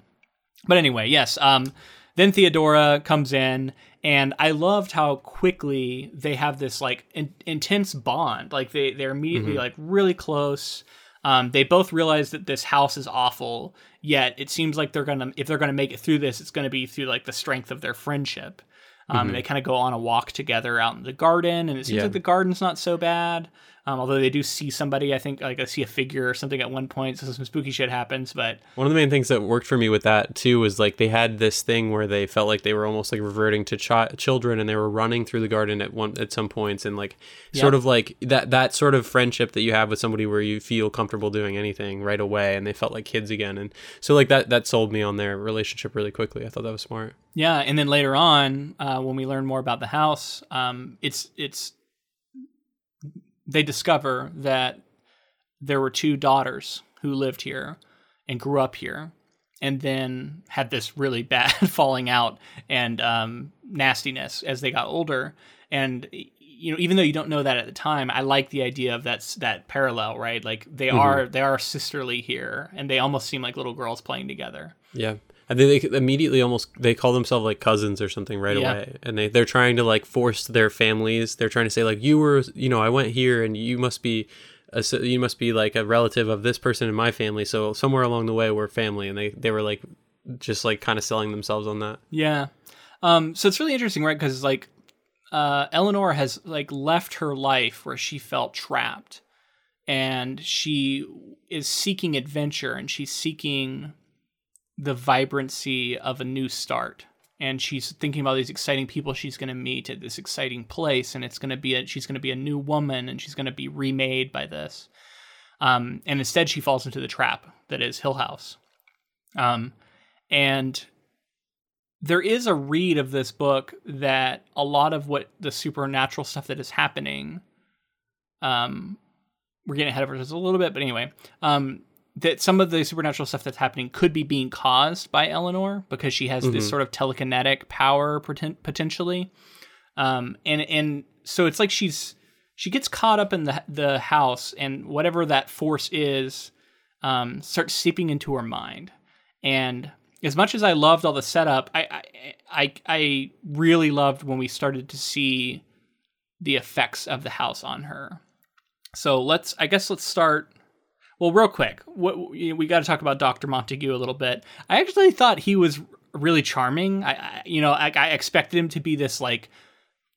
But anyway, yes. Um, then Theodora comes in, and I loved how quickly they have this like in- intense bond. Like they they're immediately like really close. Um, they both realize that this house is awful. Yet it seems like they're gonna if they're gonna make it through this, it's gonna be through like the strength of their friendship. Um, and they kind of go on a walk together out in the garden, and it seems Yeah. like the garden's not so bad. Um, although they do see somebody, I think like I see a figure or something at one point, so some spooky shit happens. But One of the main things that worked for me with that too was like they had this thing where they felt like they were almost like reverting to chi- children and they were running through the garden at one at some points and like sort Yeah. of like that that sort of friendship that you have with somebody where you feel comfortable doing anything right away and they felt like kids again and so like that that sold me on their relationship really quickly. I thought that was smart. Yeah, and then later on, uh, when we learn more about the house, um, it's it's they discover that there were two daughters who lived here and grew up here, and then had this really [laughs] bad falling out and um, nastiness as they got older. And you know, even though you don't know that at the time, I like the idea of that that parallel, right? Like they are they are sisterly here, and they almost seem like little girls playing together. Yeah. I think they immediately almost they call themselves like cousins or something right Yeah. away, and they they're trying to like force their families. They're trying to say like you were you know I went here and you must be a, you must be like a relative of this person in my family. So somewhere along the way we're family, and they they were like just like kind of selling themselves on that. Yeah. Um, so it's really interesting, right? Because like uh, Eleanor has like left her life where she felt trapped, and she is seeking adventure, and she's seeking the vibrancy of a new start. And she's thinking about these exciting people she's going to meet at this exciting place, and it's going to be a, she's going to be a new woman, and she's going to be remade by this. Um, and instead, she falls into the trap that is Hill House. Um, and there is a read of this book that a lot of what the supernatural stuff that is happening um we're getting ahead of ourselves a little bit but anyway um that some of the supernatural stuff that's happening could be being caused by Eleanor because she has this Mhm. sort of telekinetic power poten- potentially um and and so it's like she's she gets caught up in the the house and whatever that force is um starts seeping into her mind and as much as I loved all the setup, I I I, I really loved when we started to see the effects of the house on her. So let's I guess let's start. Well, real quick, what we got to talk about Doctor Montague a little bit. I actually thought he was really charming. I, I you know I, I expected him to be this like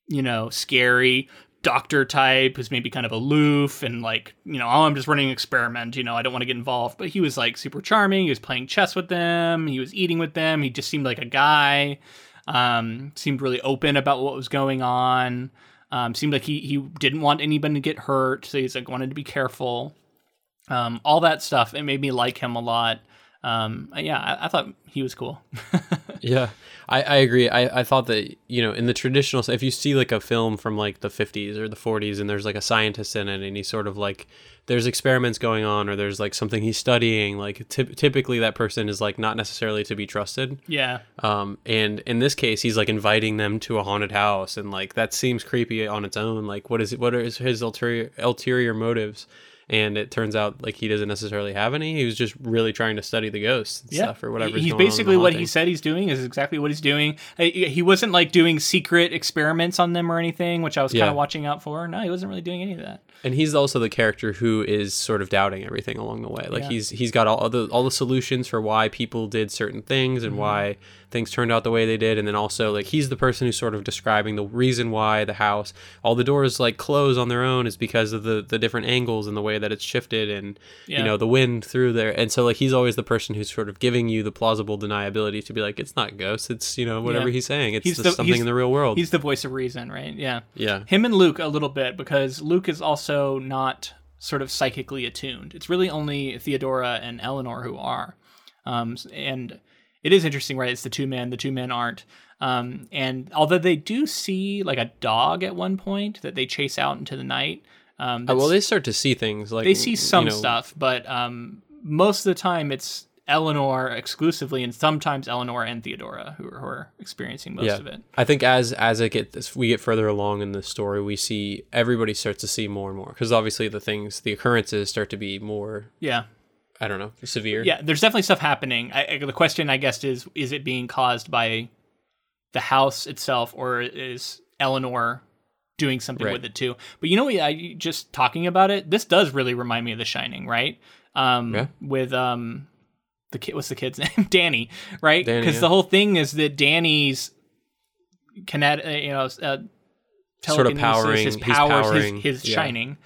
you know scary doctor type who's maybe kind of aloof and like you know oh i'm just running an experiment you know i don't want to get involved. But he was like super charming. He was playing chess with them. He was eating with them. He just seemed like a guy. Um seemed really open about what was going on. Um seemed like he he didn't want anybody to get hurt so he's like wanted to be careful um all that stuff it made me like him a lot um yeah i, I thought he was cool [laughs] Yeah, I, I agree. I, I thought that, you know, in the traditional, if you see like a film from like the 50s or the 40s and there's like a scientist in it and he's sort of like, there's experiments going on or there's like something he's studying, like typ typically that person is like not necessarily to be trusted. yeah Um, and in this case, he's like inviting them to a haunted house and like that seems creepy on its own. Like, what is it? What are his ulterior, ulterior motives? And it turns out like he doesn't necessarily have any. He was just really trying to study the ghosts and Yeah. stuff or whatever. He's basically what he said he's doing is exactly what he's doing. He wasn't like doing secret experiments on them or anything, which I was kind of watching out for. No, he wasn't really doing any of that. and he's also the character who is sort of doubting everything along the way. Like Yeah. he's he's got all the all the solutions for why people did certain things Mm-hmm. and why things turned out the way they did, and then also like he's the person who's sort of describing the reason why the house all the doors like close on their own is because of the the different angles and the way that it's shifted and Yeah. you know the wind through there. And so like he's always the person who's sort of giving you the plausible deniability to be like it's not ghosts, it's you know whatever Yeah. he's saying, it's He's just the- something in the real world. He's the voice of reason, right? Yeah. Yeah. Him and Luke a little bit because Luke is also not sort of psychically attuned. It's really only Theodora and Eleanor who are. Um, and it is interesting, right? It's the two men. The two men aren't. Um, and although they do see like a dog at one point that they chase out into the night, um, Uh, well, they start to see things like they see some you know, stuff, but um, most of the time it's Eleanor exclusively, and sometimes Eleanor and Theodora who are, who are experiencing most Yeah. of it. I think as as it gets we get further along in the story, we see everybody starts to see more and more because obviously the things the occurrences start to be more Yeah. I don't know severe. Yeah, there's definitely stuff happening. I, I- the question, I guess, is is it being caused by the house itself, or is Eleanor doing something Right. with it too? But you know, what, I just talking about it, this does really remind me of The Shining, right? Um, Yeah. With um, the kid, what's the kid's [laughs] name? Danny, right? Because yeah. the whole thing is that Danny's kinet, uh, you know, uh, Sort of telekinesis, powering- his powers, powering, his, his yeah. shining,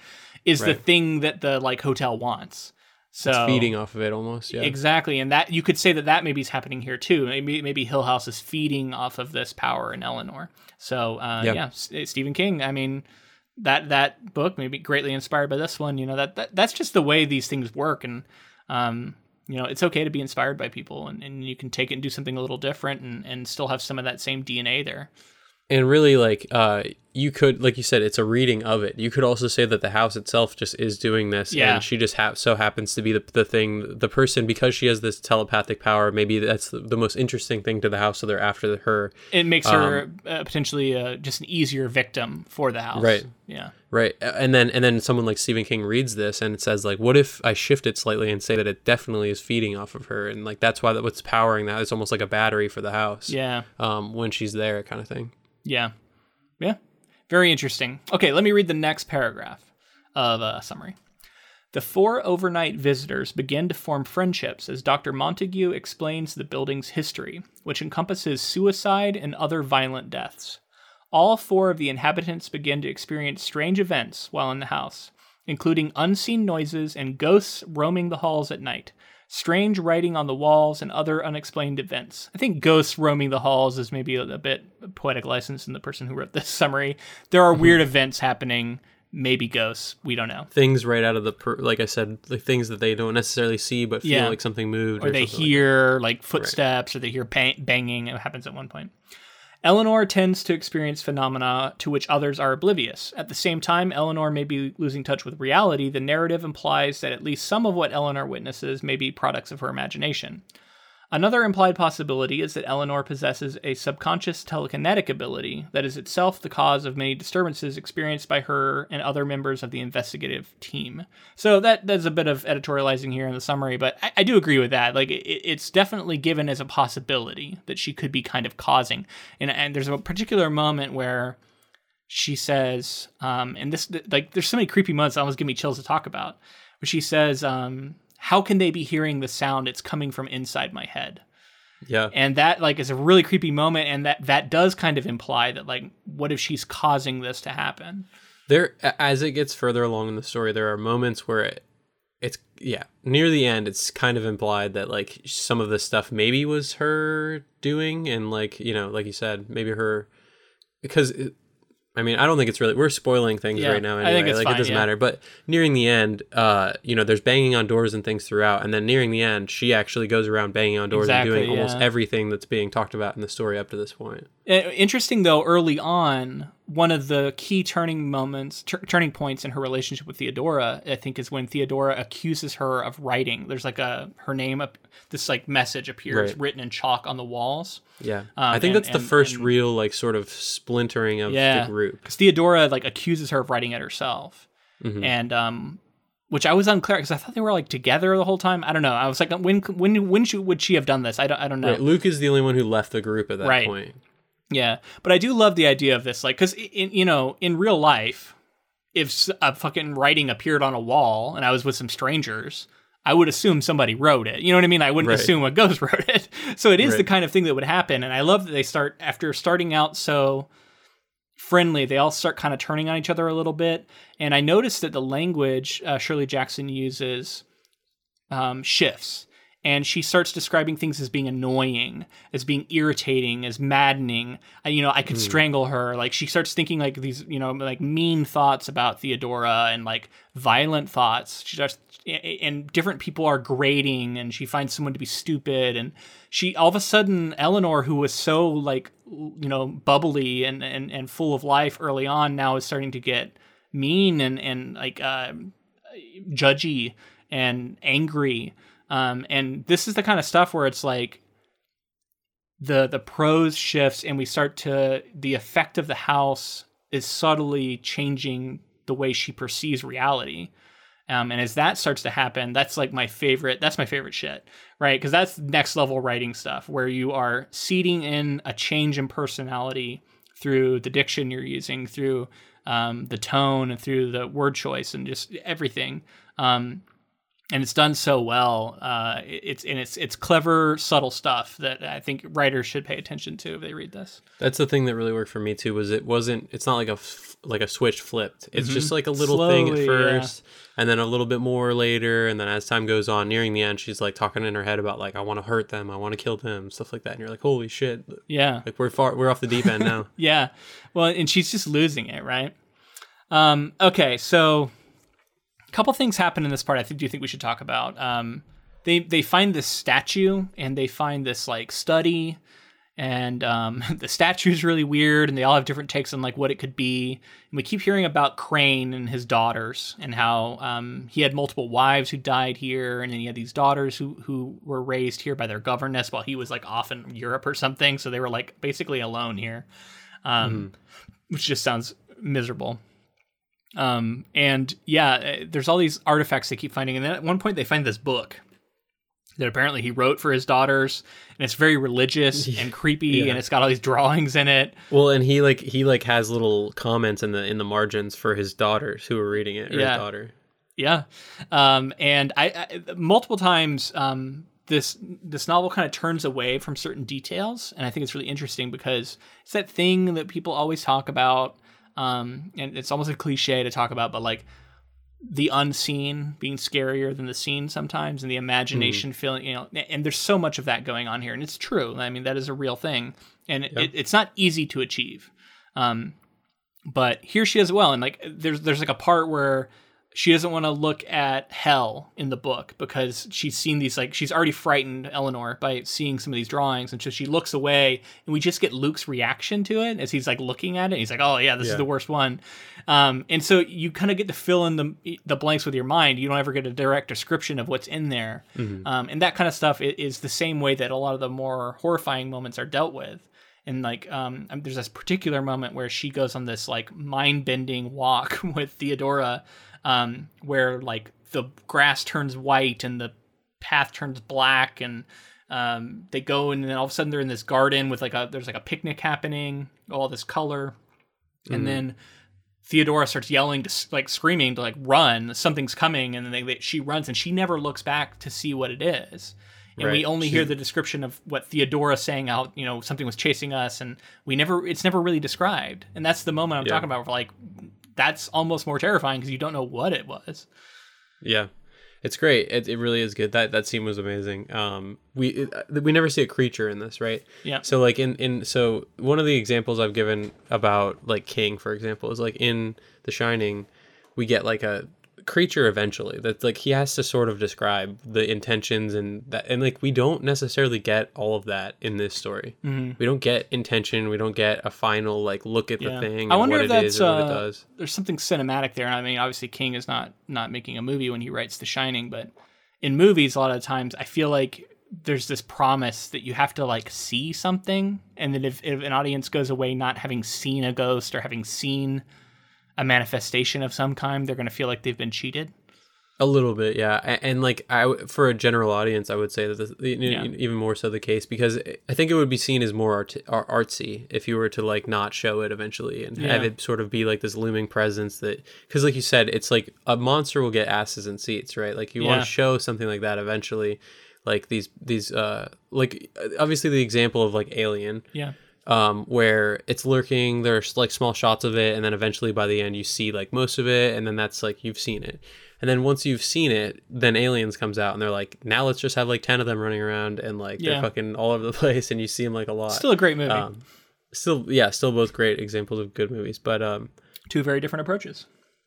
is the thing that the like hotel wants. So feeding off of it almost. Yeah, Exactly, and that you could say that that maybe is happening here too. Maybe maybe Hill House is feeding off of this power in Eleanor. So uh, Yeah. yeah, S- Stephen King. I mean, that that book maybe greatly inspired by this one. You know that, that that's just the way these things work, and um, you know it's okay to be inspired by people, and, and you can take it and do something a little different, and and still have some of that same DNA there. And really like uh you could like you said it's a reading of it. You could also say that the house itself just is doing this, Yeah. and she just ha- so happens to be the the thing the person because she has this telepathic power. Maybe that's the, the most interesting thing to the house, so they're after her. It makes her uh, potentially uh, just an easier victim for the house. Um, Right. Yeah. Right. And then and then someone like Stephen King reads this and it says like what if I shift it slightly and say that it definitely is feeding off of her and like that's why that what's powering that it's almost like a battery for the house. Yeah. Um when she's there kind of thing. Yeah. Yeah. Very interesting. Okay, let me read the next paragraph of a summary. The four overnight visitors begin to form friendships as Dr. Montague explains the building's history, which encompasses suicide and other violent deaths. All four of the inhabitants begin to experience strange events while in the house, including unseen noises and ghosts roaming the halls at night, strange writing on the walls, and other unexplained events. I think ghosts roaming the halls is maybe a, bit poetic license in the person who wrote this [laughs] summary. There are mhm. weird events happening, maybe ghosts, we don't know. Things right out of the per- like I said like things that they don't necessarily see but feel Yeah. like something moved or they something like hear like, footsteps or they hear bang- banging it happens at one point eleanor tends to experience phenomena to which others are oblivious. At the same time eleanor may be losing touch with reality. The narrative implies that at least some of what eleanor witnesses may be products of her imagination Another implied possibility is that Eleanor possesses a subconscious telekinetic ability that is itself the cause of many disturbances experienced by her and other members of the investigative team. So that that's a bit of editorializing here in the summary, but I, I do agree with that. Like it, it's definitely given as a possibility that she could be kind of causing. And and there's a particular moment where she says, um, and this like there's so many creepy moments that almost give me chills to talk about. Where she says, um, "How can they be hearing the sound? It's coming from inside my head." Yeah. And that like is a really creepy moment, and that that does kind of imply that like, what if she's causing this to happen? There as it gets further along in the story there are moments where it, it's yeah, near the end it's kind of implied that like some of this stuff maybe was her doing and like, you know, like you said, maybe her because I mean, I don't think it's really we're spoiling things Yeah, right now I anyway. think it's like fine, it doesn't yeah. matter. But nearing the end, uh, you know, there's banging on doors and things throughout, and then nearing the end, she actually goes around banging on doors Exactly, and doing almost everything that's being talked about in the story up to this point. Uh, Interesting though, early on, one of the key turning moments, tur- turning points in her relationship with Theodora, I think, is when Theodora accuses her of writing. There's like a her name up, this like message appears Right. written in chalk on the walls. Yeah, I think and- that's the and- first and- real like sort of splintering of Yeah. the group. because Theodora like accuses her of writing it herself, Mm-hmm. and um, which I was unclear because I thought they were like together the whole time. I don't know. I was like, when when when should, would she have done this? I don't I don't know. Right. Luke is the only one who left the group at that Right. point. Yeah, but I do love the idea of this, like, because in you know, in real life, if a fucking writing appeared on a wall and I was with some strangers, I would assume somebody wrote it. You know what I mean? I wouldn't Right. assume a ghost [laughs] wrote it. So it is the kind of thing that would happen, and I love that they start after starting out so friendly, they all start kind of turning on each other a little bit. And I noticed that the language uh, Shirley Jackson uses um, shifts. And she starts describing things as being annoying, as being irritating, as maddening. I, you know, I could strangle her. Like she starts thinking like these, you know, like mean thoughts about Theodora and like violent thoughts. She starts, and different people are grating, and she finds someone to be stupid. And she all of a sudden, Eleanor, who was so like, you know, bubbly and and and full of life early on, now is starting to get mean and and like uh, judgy and angry. Um, and this is the kind of stuff where it's like the the prose shifts and we start to the effect of the house is subtly changing the way she perceives reality. Um, and as that starts to happen, that's like my favorite. That's my favorite shit, right? Because that's next level writing stuff where you are seeding in a change in personality through the diction you're using, through um, the tone, and through the word choice, and just everything. Um, and it's done so well. Uh, it's and it's it's clever, subtle stuff that I think writers should pay attention to if they read this. That's the thing that really worked for me too. Was it wasn't? It's not like a f- like a switch flipped. It's just like a little thing Mm-hmm. Slowly, at yeah. first, and then a little bit more later, and then as time goes on, nearing the end, she's like talking in her head about like I want to hurt them, I want to kill them, stuff like that. And you're like, holy shit! Yeah, Like we're far, we're off the deep end now. [laughs] yeah. Well, and she's just losing it, right? Um, okay, so a couple things happen in this part. I think do you think we should talk about? Um, they they find this statue and they find this like study, and um, [laughs] the statue is really weird, and they all have different takes on like what it could be. And we keep hearing about Crain and his daughters, and how um, he had multiple wives who died here, and then he had these daughters who who were raised here by their governess while he was like off in Europe or something. So they were like basically alone here, um, which just sounds miserable. Um, and yeah, uh, there's all these artifacts they keep finding, and then at one point they find this book that apparently he wrote for his daughters, and it's very religious [laughs] and creepy, Yeah. and it's got all these drawings in it. Well, and he like he like has little comments in the in the margins for his daughters who are reading it. Or Yeah. his daughter. Yeah, um, and I, I multiple times um, this this novel kind of turns away from certain details, and I think it's really interesting because it's that thing that people always talk about, um, and it's almost a cliche to talk about, but like the unseen being scarier than the seen sometimes, and the imagination feeling, you know, and there's so much of that going on here, and it's true. I mean, that is a real thing, and it, it's not easy to achieve. Um, but here she is as well and like there's there's like a part where she doesn't want to look at hell in the book because she's seen these like she's already frightened Eleanor by seeing some of these drawings and so she looks away and we just get Luke's reaction to it as he's like looking at it he's like oh yeah this is the worst one. Um, and so you kind of get to fill in the the blanks with your mind. You don't ever get a direct description of what's in there. Um, and that kind of stuff is the same way that a lot of the more horrifying moments are dealt with. And like um, um, there's this particular moment where she goes on this like mind-bending walk [laughs] with theodora um, where like the grass turns white and the path turns black and um, they go and then all of a sudden they're in this garden with like a there's like a picnic happening all this color. And then Theodora starts yelling to like screaming to like run. Something's coming. And then they, they, she runs and she never looks back to see what it is. And we only She- hear the description of what Theodora saying out you know something was chasing us. And we never it's never really described. And that's the moment I'm Yeah. talking about where like that's almost more terrifying because you don't know what it was Yeah, it's great. It, it really is good. That that scene was amazing. Um, we it, uh, we never see a creature in this, right? Yeah. So like in in so one of the examples I've given about like King, for example, is like in The Shining, we get like a creature eventually that's like he has to sort of describe the intentions and that and like we don't necessarily get all of that in this story Mhm. we don't get intention we don't get a final like look at the thing I wonder what if it is that's, or what uh, it does there's something cinematic there. And I mean, obviously King is not not making a movie when he writes The Shining, but in movies, a lot of times I feel like there's this promise that you have to like see something, and that if, if an audience goes away not having seen a ghost or having seen a manifestation of some kind, they're going to feel like they've been cheated. A little bit, yeah, and, and like I, for a general audience, I would say that this, Yeah. even more so the case because I think it would be seen as more art- artsy if you were to like not show it eventually and have it sort of be like this looming presence that because like you said, it's like a monster will get asses and seats, right? Like you want to show something like that eventually, like these these uh like obviously the example of like Alien, Yeah. Um, where it's lurking. There's like small shots of it, and then eventually by the end you see like most of it, and then that's like you've seen it. And then once you've seen it, then Aliens comes out, and they're like, now let's just have like ten of them running around, and like Yeah. they're fucking all over the [laughs] place, and you see them like a lot. Still a great movie. um, still, yeah, still both great examples of good movies. But um, Two very different approaches.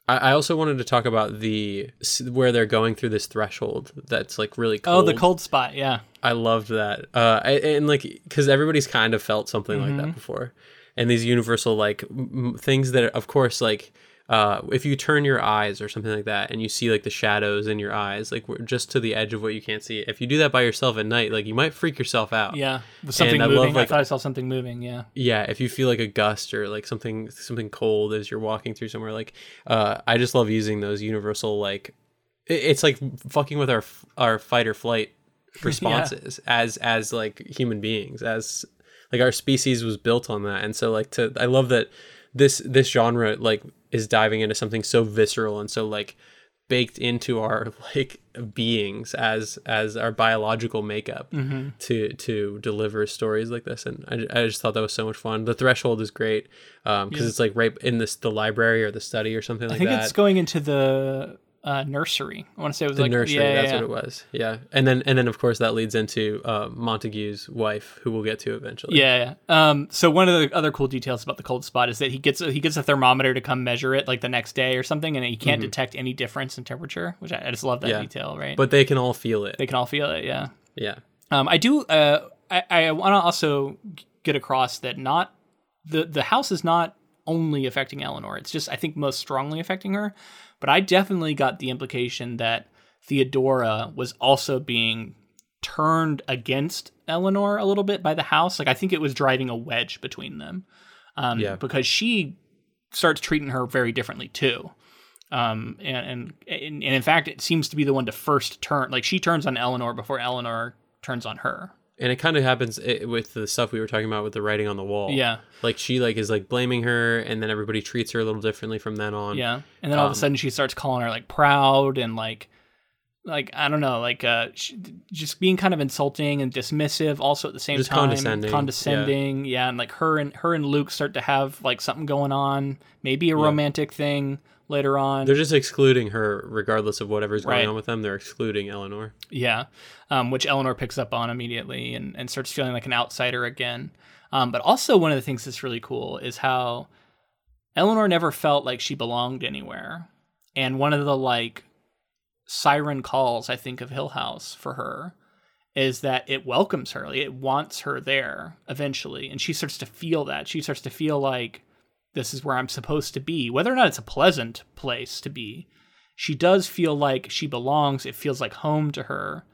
I, I also wanted to talk about the where they're going through this threshold that's like really cold. Oh, the cold spot. Yeah. I loved that. Uh, I, and like, because everybody's kind of felt something like that before, and these universal like m- things that, of course, like uh, if you turn your eyes or something like that, and you see like the shadows in your eyes, like we're just to the edge of what you can't see. If you do that by yourself at night, like you might freak yourself out. Yeah. Something I love, moving. I thought I saw something moving. Yeah. Yeah, if you feel like a gust or like something something cold as you're walking through somewhere, like uh, I just love using those universal like it's like fucking with our our fight or flight [laughs] responses as as like human beings as like our species was built on that and so like to i love that this this genre like is diving into something so visceral and so like baked into our [laughs] like beings as as our biological makeup to to deliver stories like this. And I, I just thought that was so much fun. The threshold is great um because it's like right in this the library or the study or something like that I think that. it's going into the uh, nursery. I want to say it was the like nursery. Yeah, that's yeah, what it was. Yeah, and then and then of course that leads into uh, Montague's wife, who we'll get to eventually. Yeah, yeah. Um, so one of the other cool details about the cold spot is that he gets he gets a thermometer to come measure it like the next day or something, and he can't detect any difference in temperature, which I, I just love that Mm-hmm. Yeah. detail. Right, but they can all feel it. they can all feel it. Yeah. yeah, Um, I do. Uh, I, I want to also get across that not the the house is not only affecting Eleanor. It's just I think most strongly affecting her. But I definitely got the implication that Theodora was also being turned against Eleanor a little bit by the house. Like I think it was driving a wedge between them. Um, Yeah. Because she starts treating her very differently too. Um, and, and and and in fact, it seems to be the one to first turn. Like she turns on Eleanor before Eleanor turns on her. And it kind of happens i with the stuff we were talking about with the writing on the wall. Yeah, like she like is like blaming her, and then everybody treats her a little differently from then on. yeah. And then all of a Um, sudden, she starts calling her like proud and like, like I don't know, like uh, she, just being kind of insulting and dismissive. Also at the same time, condescending, condescending. Yeah. and like her and her and Luke start to have like something going on, maybe a romantic thing later on. They're just excluding her, regardless of whatever's going on with them. They're excluding Eleanor. Yeah, um, which Eleanor picks up on immediately and, and starts feeling like an outsider again. Um, but also, one of the things that's really cool is how Eleanor never felt like she belonged anywhere. And one of the like siren calls, I think, of Hill House for her is that it welcomes her. Like, it wants her there eventually. And she starts to feel that. She starts to feel like this is where I'm supposed to be. Whether or not it's a pleasant place to be, she does feel like she belongs. It feels like home to her.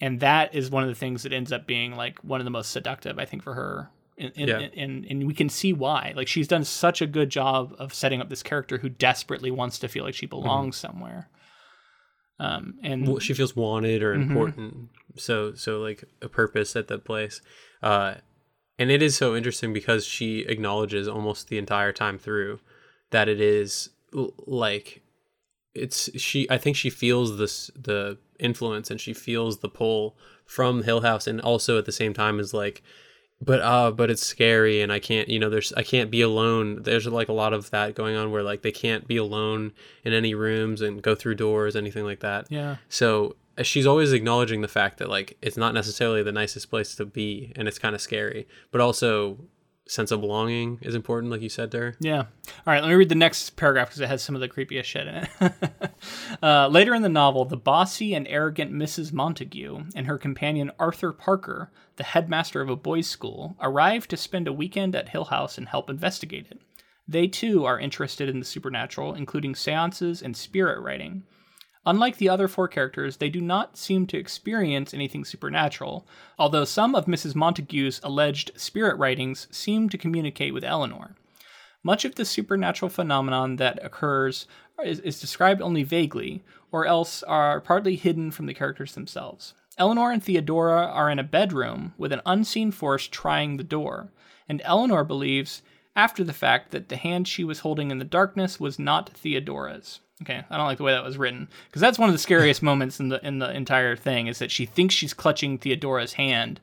And that is one of the things that ends up being like one of the most seductive, I think, for her. And, and, Yeah. and, and we can see why. Like she's done such a good job of setting up this character who desperately wants to feel like she belongs somewhere. Um, and Well, she feels wanted or Mm-hmm. important so so like a purpose at that place uh and it is so interesting because she acknowledges almost the entire time through that it is l- like it's she i think she feels this the influence and she feels the pull from hill house and also at the same time is like but uh but it's scary and i can't you know there's i can't be alone. There's like a lot of that going on where like they can't be alone in any rooms and go through doors anything like that. Yeah, so uh, she's always acknowledging the fact that like it's not necessarily the nicest place to be and it's kind of scary but also sense of belonging is important like you said to her Yeah. All right, let me read the next paragraph because it has some of the creepiest shit in it. [laughs] uh, later in the novel, the bossy and arrogant Mrs. Montague and her companion Arthur Parker, the headmaster of a boys' school, arrive to spend a weekend at Hill House and help investigate it. They too are interested in the supernatural, including seances and spirit writing. Unlike the other four characters, they do not seem to experience anything supernatural, although some of Mrs. Montague's alleged spirit writings seem to communicate with Eleanor. Much of the supernatural phenomenon that occurs is, is described only vaguely, or else are partly hidden from the characters themselves. Eleanor and Theodora are in a bedroom with an unseen force trying the door, and Eleanor believes after the fact that the hand she was holding in the darkness was not Theodora's. Okay, I don't like the way that was written because that's one of the scariest [laughs] moments in the in the entire thing is that she thinks she's clutching Theodora's hand,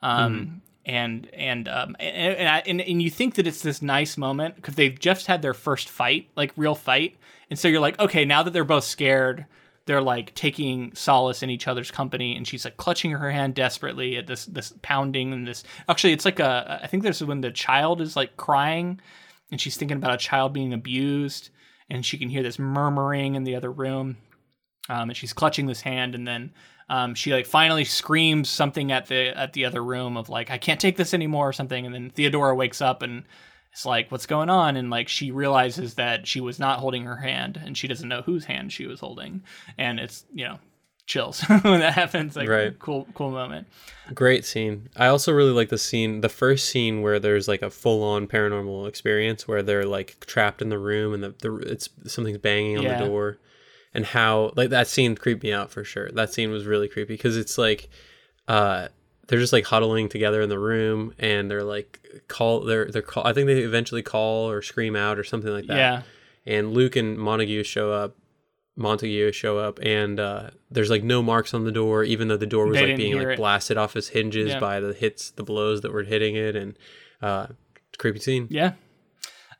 um, mm. and and um and and, and and you think that it's this nice moment because they've just had their first fight, like real fight, and so you're like, okay, now that they're both scared, they're like taking solace in each other's company, and she's like clutching her hand desperately at this this pounding and this. Actually, it's like a I think there's when the child is like crying, and she's thinking about a child being abused and she can hear this murmuring in the other room. Um, and she's clutching this hand, and then um, she like finally screams something at the at the other room of like I can't take this anymore or something. And then Theodora wakes up and it's like what's going on? And like she realizes that she was not holding her hand, and she doesn't know whose hand she was holding. And it's you know chills [laughs] when that happens. Like right. cool, cool moment. Great scene. I also really like the scene, the first scene where there's like a full on paranormal experience where they're like trapped in the room and the, the it's something's banging on yeah. the door, and how like that scene creeped me out for sure. That scene was really creepy because it's like, uh, they're just like huddling together in the room and they're like call they're they're call I think they eventually call or scream out or something like that. Yeah. And Luke and Montague show up Montague show up, and uh, there's like no marks on the door, even though the door was they like being like it. blasted off its hinges yeah. by the hits, the blows that were hitting it, and uh, creepy scene. Yeah.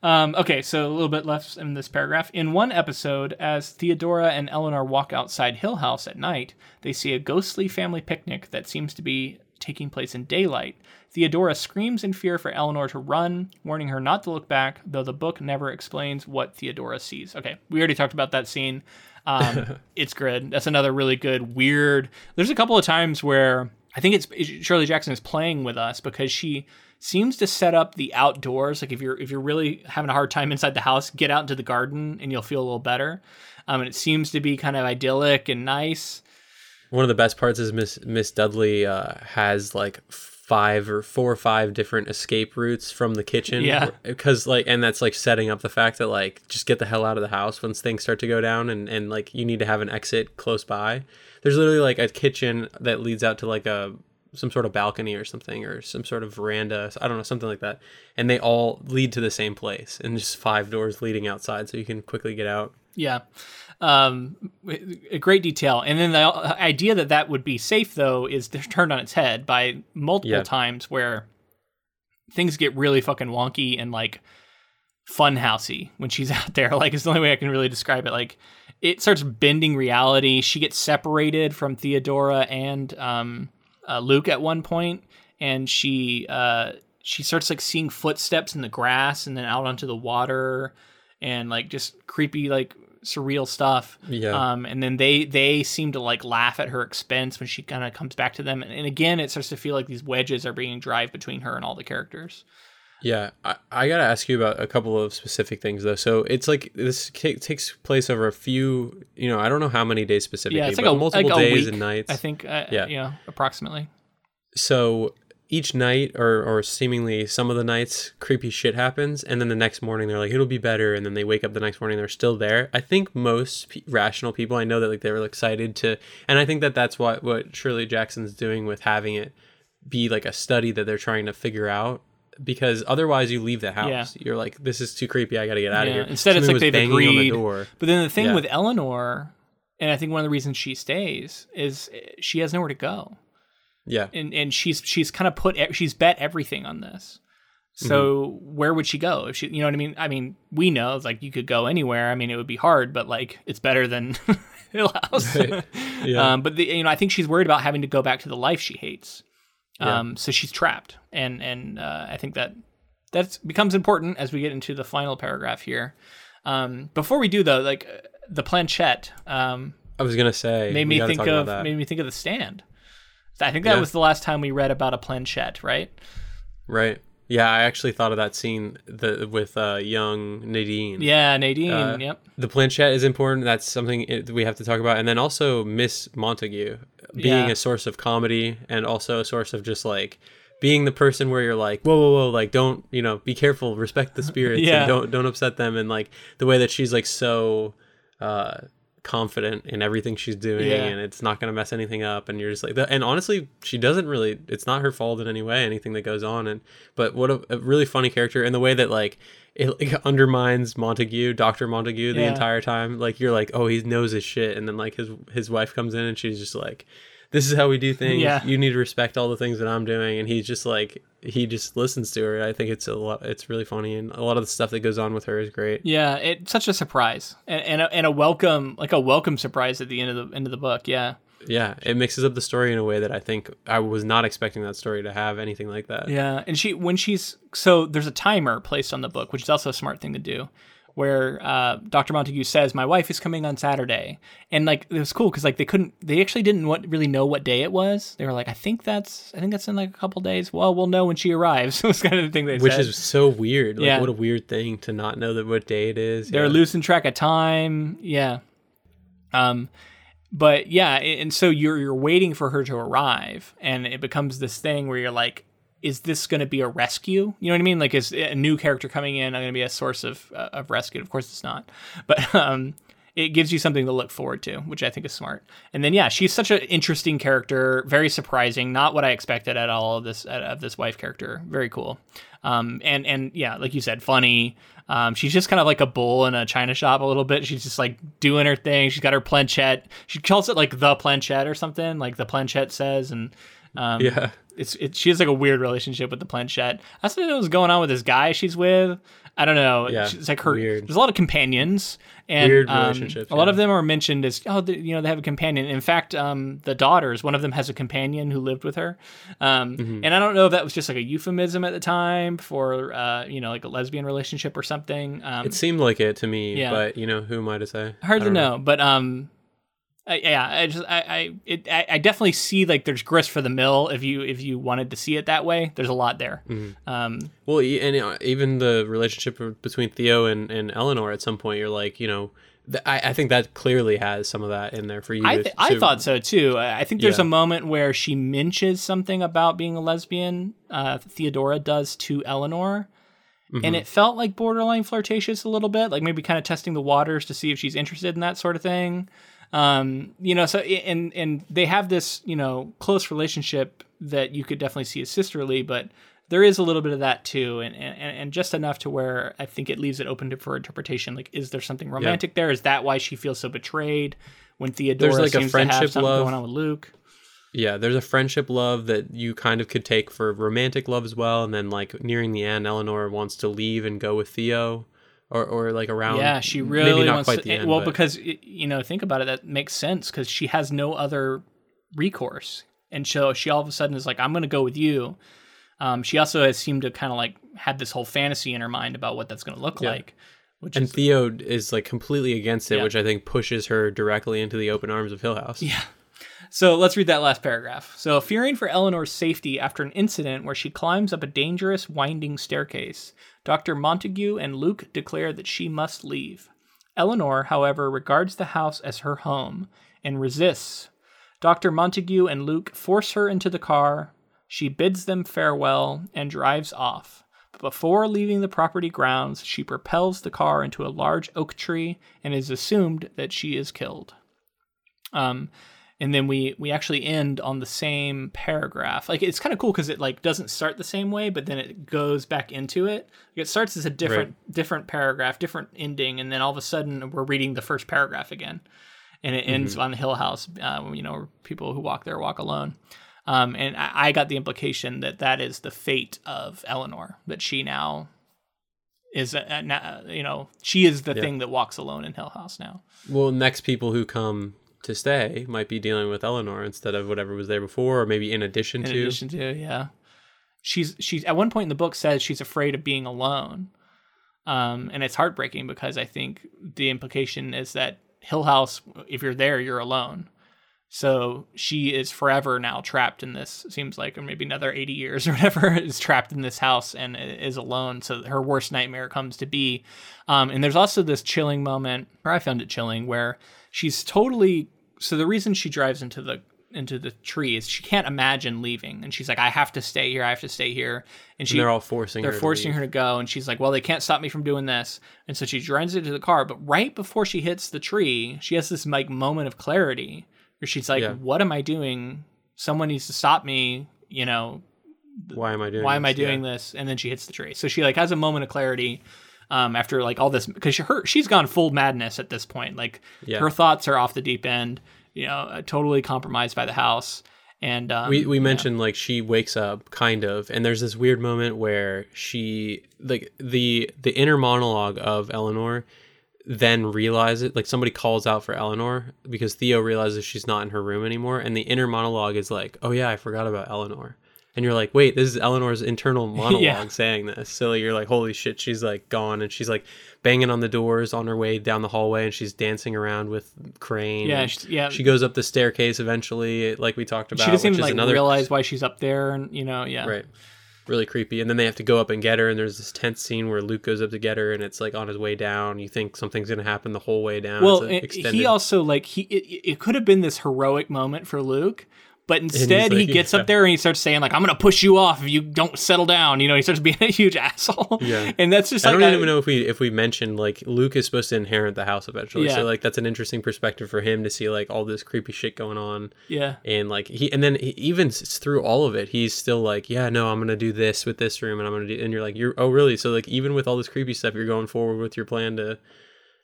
Um, okay, so a little bit left in this paragraph. In one episode, as Theodora and Eleanor walk outside Hill House at night, they see a ghostly family picnic that seems to be taking place in daylight. Theodora screams in fear for Eleanor to run, warning her not to look back, though the book never explains what Theodora sees. Okay, we already talked about that scene. Um, [laughs] it's good. That's another really good, weird. There's a couple of times where I think it's Shirley Jackson is playing with us because she seems to set up the outdoors. Like if you're if you're really having a hard time inside the house, get out into the garden and you'll feel a little better. Um, and it seems to be kind of idyllic and nice. One of the best parts is Miss Miss Dudley uh, has like five or four or five different escape routes from the kitchen. Yeah. [laughs] Because like, and that's like setting up the fact that like, just get the hell out of the house once things start to go down, and and like you need to have an exit close by. There's literally like a kitchen that leads out to like a some sort of balcony or something or some sort of veranda i don't know something like that and they all lead to the same place and just five doors leading outside so you can quickly get out yeah um, a great detail. And then the idea that that would be safe, though, is [laughs] turned on its head by multiple yeah. times where things get really fucking wonky and like funhousey when she's [laughs] out there. Like, it's the only way I can really describe it. Like, it starts bending reality. She gets separated from Theodora and um, uh, Luke at one point, and she uh, she starts like seeing footsteps in the grass and then out onto the water and like just creepy like surreal stuff. Yeah. Um, and then they they seem to like laugh at her expense when she kind of comes back to them. And, and, again, it starts to feel like these wedges are being drive between her and all the characters. Yeah, I, I gotta ask you about a couple of specific things though. So it's like this takes place over a few, you know, I don't know how many days specifically, yeah, it's like but a, multiple like days week, and nights. I think, uh, yeah, you know, approximately. So each night or, or seemingly some of the nights creepy shit happens and then the next morning they're like it'll be better and then they wake up the next morning they're still there. I think most p- rational people i know that like they were excited to and i think that that's what what shirley jackson's doing with having it be like a study that they're trying to figure out because otherwise you leave the house. Yeah. you're like this is too creepy. I gotta get out yeah. of here. Instead it's like they've agreed. the but then the thing yeah. with eleanor and i think one of the reasons she stays is eh, she has nowhere to go yeah. And and she's she's kind of put she's bet everything on this. So mm-hmm. where would she go if she you know what I mean? I mean, we know like you could go anywhere. I mean, it would be hard, but like it's better than [laughs] Hill House. Right. [laughs] Yeah. um, but the, you know, I think she's worried about having to go back to the life she hates. Yeah. Um, so she's trapped, and and uh, I think that that becomes important as we get into the final paragraph here. Um, before we do though, like the planchette. Um, I was gonna say made me think of made me think of the stand. I think that yeah. was the last time we read about a planchette, right? Right. Yeah, I actually thought of that scene the, with uh, young Nadine. Yeah, Nadine. Uh, yep. The planchette is important. That's something it, we have to talk about, and then also Miss Montague being yeah. a source of comedy and also a source of just like being the person where you're like, whoa, whoa, whoa, like don't, you know, be careful, respect the spirits, [laughs] Yeah. and don't don't upset them, and like the way that she's like so uh confident in everything she's doing Yeah. and it's not going to mess anything up and you're just like and honestly she doesn't really it's not her fault in any way anything that goes on and but what a, a really funny character and the way that like it like, [laughs] undermines montague dr montague the Yeah. entire time like you're like oh he knows his shit and then like his his wife comes in and she's just like this is how we do things Yeah. you need to respect all the things that i'm doing and he's just like he just listens to her i think it's a lot it's really funny and a lot of the stuff that goes on with her is great Yeah, it's such a surprise and and a, and a welcome like a welcome surprise at the end of the end of the book. Yeah. yeah it mixes up the story in a way that i think i was not expecting that story to have anything like that Yeah, and she when she's so there's a timer placed on the book, which is also a smart thing to do, where uh, Dr. Montague says, "My wife is coming on Saturday," and like it was cool because like they couldn't, they actually didn't what, really know what day it was. They were like, "I think that's, I think that's in like a couple days." Well, we'll know when she arrives. [laughs] was kind of the thing they which said. is so weird like Yeah. what a weird thing to not know that what day it is they're yeah. losing track of time. Yeah. Um, but yeah, and so you're you're waiting for her to arrive, and it becomes this thing where you're like, is this going to be a rescue? You know what I mean? Like, is a new character coming in I'm going to be a source of uh, of rescue? Of course, it's not. But [laughs] um, it gives you something to look forward to, which I think is smart. And then yeah, she's such an interesting character, very surprising, not what I expected at all of this of this wife character. Very cool. Um, and and yeah, like you said, funny. Um, she's just kind of like a bull in a china shop a little bit. She's just like doing her thing. She's got her planchette. She calls it like the planchette or something, like the planchette says. And um, yeah it's it, she has like a weird relationship with the planchette. I don't know what's going on with this guy she's with. I don't know. Yeah, It's like her. weird. There's a lot of companions, and Weird um, relationships, a lot yeah. of them are mentioned as oh, they, you know, they have a companion. In fact, um, the daughters, one of them has a companion who lived with her, um, Mm-hmm. and I don't know if that was just like a euphemism at the time for uh, you know, like a lesbian relationship or something. Um, it seemed like it to me Yeah. but you know who am i to say hard I to don't know, but um, I, yeah, I just I I, it, I I definitely see like there's grist for the mill if you if you wanted to see it that way. There's a lot there. Mm-hmm. Um, Well, and uh, even the relationship between Theo and, and Eleanor at some point, you're like, you know, th- I, I think that clearly has some of that in there for you. I to- th- I thought so too. I I think there's Yeah. a moment where she mentions something about being a lesbian. Uh, Theodora does to Eleanor. Mm-hmm. And it felt like borderline flirtatious a little bit, like maybe kind of testing the waters to see if she's interested in that sort of thing. Um, you know, so and and they have this, you know, close relationship that you could definitely see as sisterly, but there is a little bit of that too, and and, and just enough to where I think it leaves it open to, for interpretation. Like, is there something romantic there? Is that why she feels so betrayed when Theodora like a seems to have something love. going on with Luke? Yeah, there's a friendship love that you kind of could take for romantic love as well. And then, like, nearing the end, Eleanor wants to leave and go with Theo. Or, or like around Yeah, she maybe really not wants quite to. the end, well, but- because you know, think about it. That makes sense because she has no other recourse, and so she all of a sudden is like, "I'm going to go with you." Um, she also has seemed to kind of like had this whole fantasy in her mind about what that's going to look like, which and is Theo is like completely against it, Yeah. which I think pushes her directly into the open arms of Hill House. Yeah. So let's read that last paragraph. So, fearing for Eleanor's safety after an incident where she climbs up a dangerous winding staircase, Dr. Montague and Luke declare that she must leave. Eleanor, however, regards the house as her home and resists. Dr. Montague and Luke force her into the car. She bids them farewell and drives off. But before leaving the property grounds, she propels the car into a large oak tree and is assumed that she is killed. Um, and then we we actually end on the same paragraph. Like it's kind of cool because it like doesn't start the same way, but then it goes back into it. It starts as a different different paragraph, different ending, and then all of a sudden we're reading the first paragraph again, and it ends on the Hill House. Uh, you know, people who walk there walk alone. Um, and I, I got the implication that that is the fate of Eleanor. That she now is, a, a, you know, she is the thing that walks alone in Hill House now. Well, next people who come to stay might be dealing with Eleanor instead of whatever was there before, or maybe in addition in to. addition to yeah. She's she's at one point in the book says she's afraid of being alone. Um and it's heartbreaking because i think the implication is that hill house if you're there you're alone. So she is forever now trapped in this seems like or maybe another 80 years or whatever [laughs] is trapped in this house and is alone. So her worst nightmare comes to be. Um, and there's also this chilling moment or i found it chilling where she's totally so the reason she drives into the into the trees. She can't imagine leaving, and she's like, "I have to stay here. I have to stay here." And she And they're all forcing they're her. forcing to her to go, and she's like, "Well, they can't stop me from doing this." And so she runs into the car, but right before she hits the tree, she has this like moment of clarity where she's like, Yeah. "What am I doing? Someone needs to stop me." You know. Why am I doing? why am I this? Yeah. doing this? And then she hits the tree. So she like has a moment of clarity um, after like all this because her she's gone full madness at this point. Like Yeah. her thoughts are off the deep end. You know, uh, totally compromised by the house. And um, we we mentioned like she wakes up kind of and there's this weird moment where she like the the inner monologue of Eleanor then realizes like somebody calls out for Eleanor because Theo realizes she's not in her room anymore and the inner monologue is like oh yeah I forgot about Eleanor and you're like wait this is Eleanor's internal [laughs] monologue saying this so you're like holy shit she's like gone and she's like banging on the doors on her way down the hallway and she's dancing around with Crain yeah, she, yeah. she goes up the staircase eventually like we talked about she doesn't which even is like another realize why she's up there, and you know, yeah, Right. Really creepy. And then they have to go up and get her. And there's this tense scene where Luke goes up to get her and it's like on his way down. You think something's going to happen the whole way down. Well, It's extended- he also like he it, it could have been this heroic moment for Luke, but instead he gets yeah. up there and he starts saying like I'm gonna push you off if you don't settle down. You know, he starts [laughs] being a huge asshole. Yeah. and that's just I like don't even know if we if we mentioned like Luke is supposed to inherit the house eventually. Yeah. So like that's an interesting perspective for him to see like all this creepy shit going on. Yeah, And like he and then he, even through all of it, he's still like, yeah, no, I'm gonna do this with this room, and I'm gonna do. And you're like, you're oh really? So like even with all this creepy stuff, you're going forward with your plan to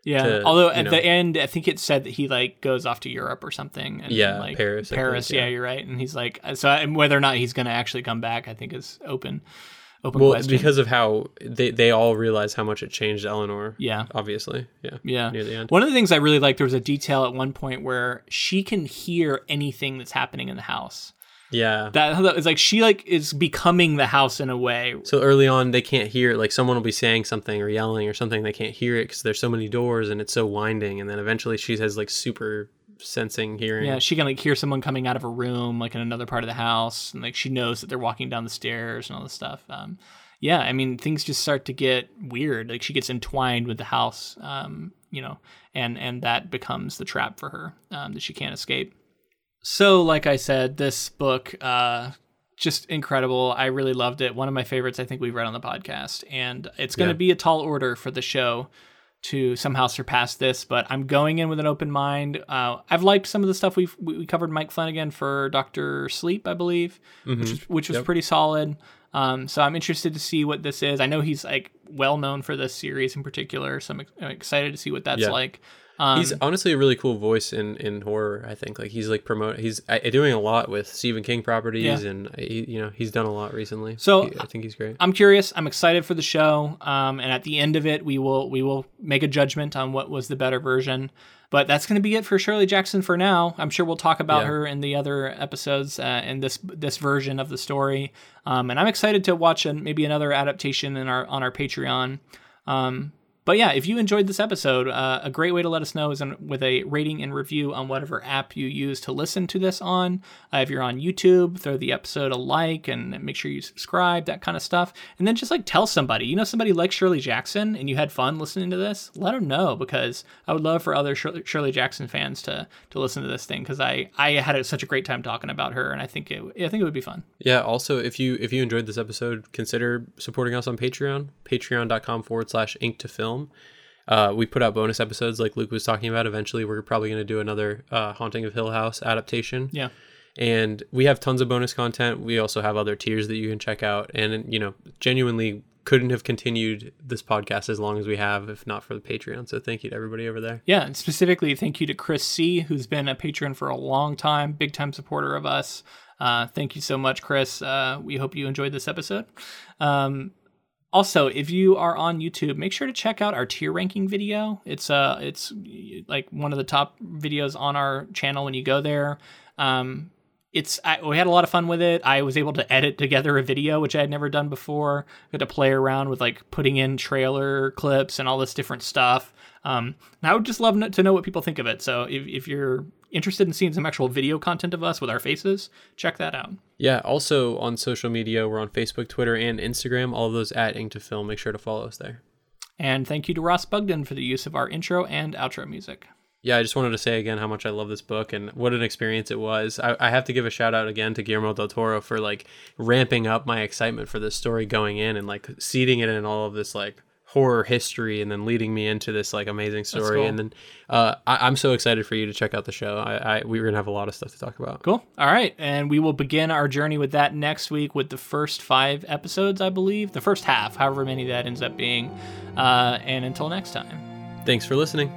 yeah. to, Although at know- the end, I think it said that he like goes off to Europe or something. And, Yeah, like, Paris, Paris. think, yeah. yeah. you're right. And he's like, uh, so and whether or not he's gonna actually come back, I think is open. Open well question. because of how they they all realize how much it changed Eleanor. yeah. Obviously, yeah. Yeah. Near the end. One of the things I really liked, there was a detail at one point where she can hear anything that's happening in the house. Yeah. That is like she like is becoming the house in a way. So early on, they can't hear. it. Like someone will be saying something or yelling or something, they can't hear it because there's so many doors and it's so winding. And then eventually, she has like super sensing hearing. Yeah, she can like hear someone coming out of a room, like in another part of the house, and like she knows that they're walking down the stairs and all this stuff. Um, yeah, I mean things just start to get weird. Like she gets entwined with the house, um, you know, and and that becomes the trap for her um, that she can't escape. So, like I said, this book, uh, just incredible. I really loved it. One of my favorites, I think we've read on the podcast, and it's going to Yeah. be a tall order for the show to somehow surpass this. But I'm going in with an open mind. Uh, I've liked some of the stuff we've we covered. Mike Flanagan for Doctor Sleep, I believe, which was, which was Yep. pretty solid. Um, so I'm interested to see what this is. I know he's like well known for this series in particular, so I'm, I'm excited to see what that's Yeah. like. Um, He's honestly a really cool voice in, in horror. I think like he's like promote. He's uh, doing a lot with Stephen King properties, Yeah. and uh, he, you know he's done a lot recently. So, He- I think he's great. I'm curious. I'm excited for the show. Um, and at the end of it, we will we will make a judgment on what was the better version. But that's going to be it for Shirley Jackson for now. I'm sure we'll talk about Yeah. her in the other episodes uh, in this this version of the story. Um, and I'm excited to watch an, maybe another adaptation in our on our Patreon. Um, but yeah, if you enjoyed this episode, uh, a great way to let us know is in, with a rating and review on whatever app you use to listen to this on. Uh, if you're on YouTube, throw the episode a like and make sure you subscribe, that kind of stuff. And then just like tell somebody, you know, somebody like Shirley Jackson and you had fun listening to this, let them know because I would love for other Shirley, Jackson fans to to listen to this thing because I I had such a great time talking about her and I think it I think it would be fun. Yeah. Also, if you if you enjoyed this episode, consider supporting us on Patreon. Patreon.com forward slash ink to film. Uh, we put out bonus episodes like Luke was talking about. Eventually, we're probably going to do another uh, Haunting of Hill House adaptation. Yeah. and we have tons of bonus content we also have other tiers that you can check out and you know genuinely couldn't have continued this podcast as long as we have if not for the patreon so thank you to everybody over there Yeah, and specifically thank you to Chris C, who's been a patron for a long time, big time supporter of us. Uh, thank you so much, Chris. Uh, we hope you enjoyed this episode. Um, also, if you are on YouTube, make sure to check out our tier ranking video. It's uh, it's like one of the top videos on our channel when you go there. Um, it's I, we had a lot of fun with it. I was able to edit together a video, which I had never done before. I had to play around with like putting in trailer clips and all this different stuff. Um, and I would just love to know what people think of it. So if, if you're interested in seeing some actual video content of us with our faces, check that out. yeah also on social media we're on facebook twitter and instagram all of those at ink to film make sure to follow us there And thank you to Ross Bugden for the use of our intro and outro music. yeah, I just wanted to say again how much I love this book and what an experience it was. I, I have to give a shout out again to Guillermo del Toro for like ramping up my excitement for this story going in and like seeding it in all of this like horror history and then leading me into this like amazing story. cool. And then uh, I, I'm so excited for you to check out the show. I, I we're gonna have a lot of stuff to talk about. Cool. All right. And we will begin our journey with that next week with the first five episodes, I believe. The first half, however many that ends up being. Uh, and until next time. Thanks for listening.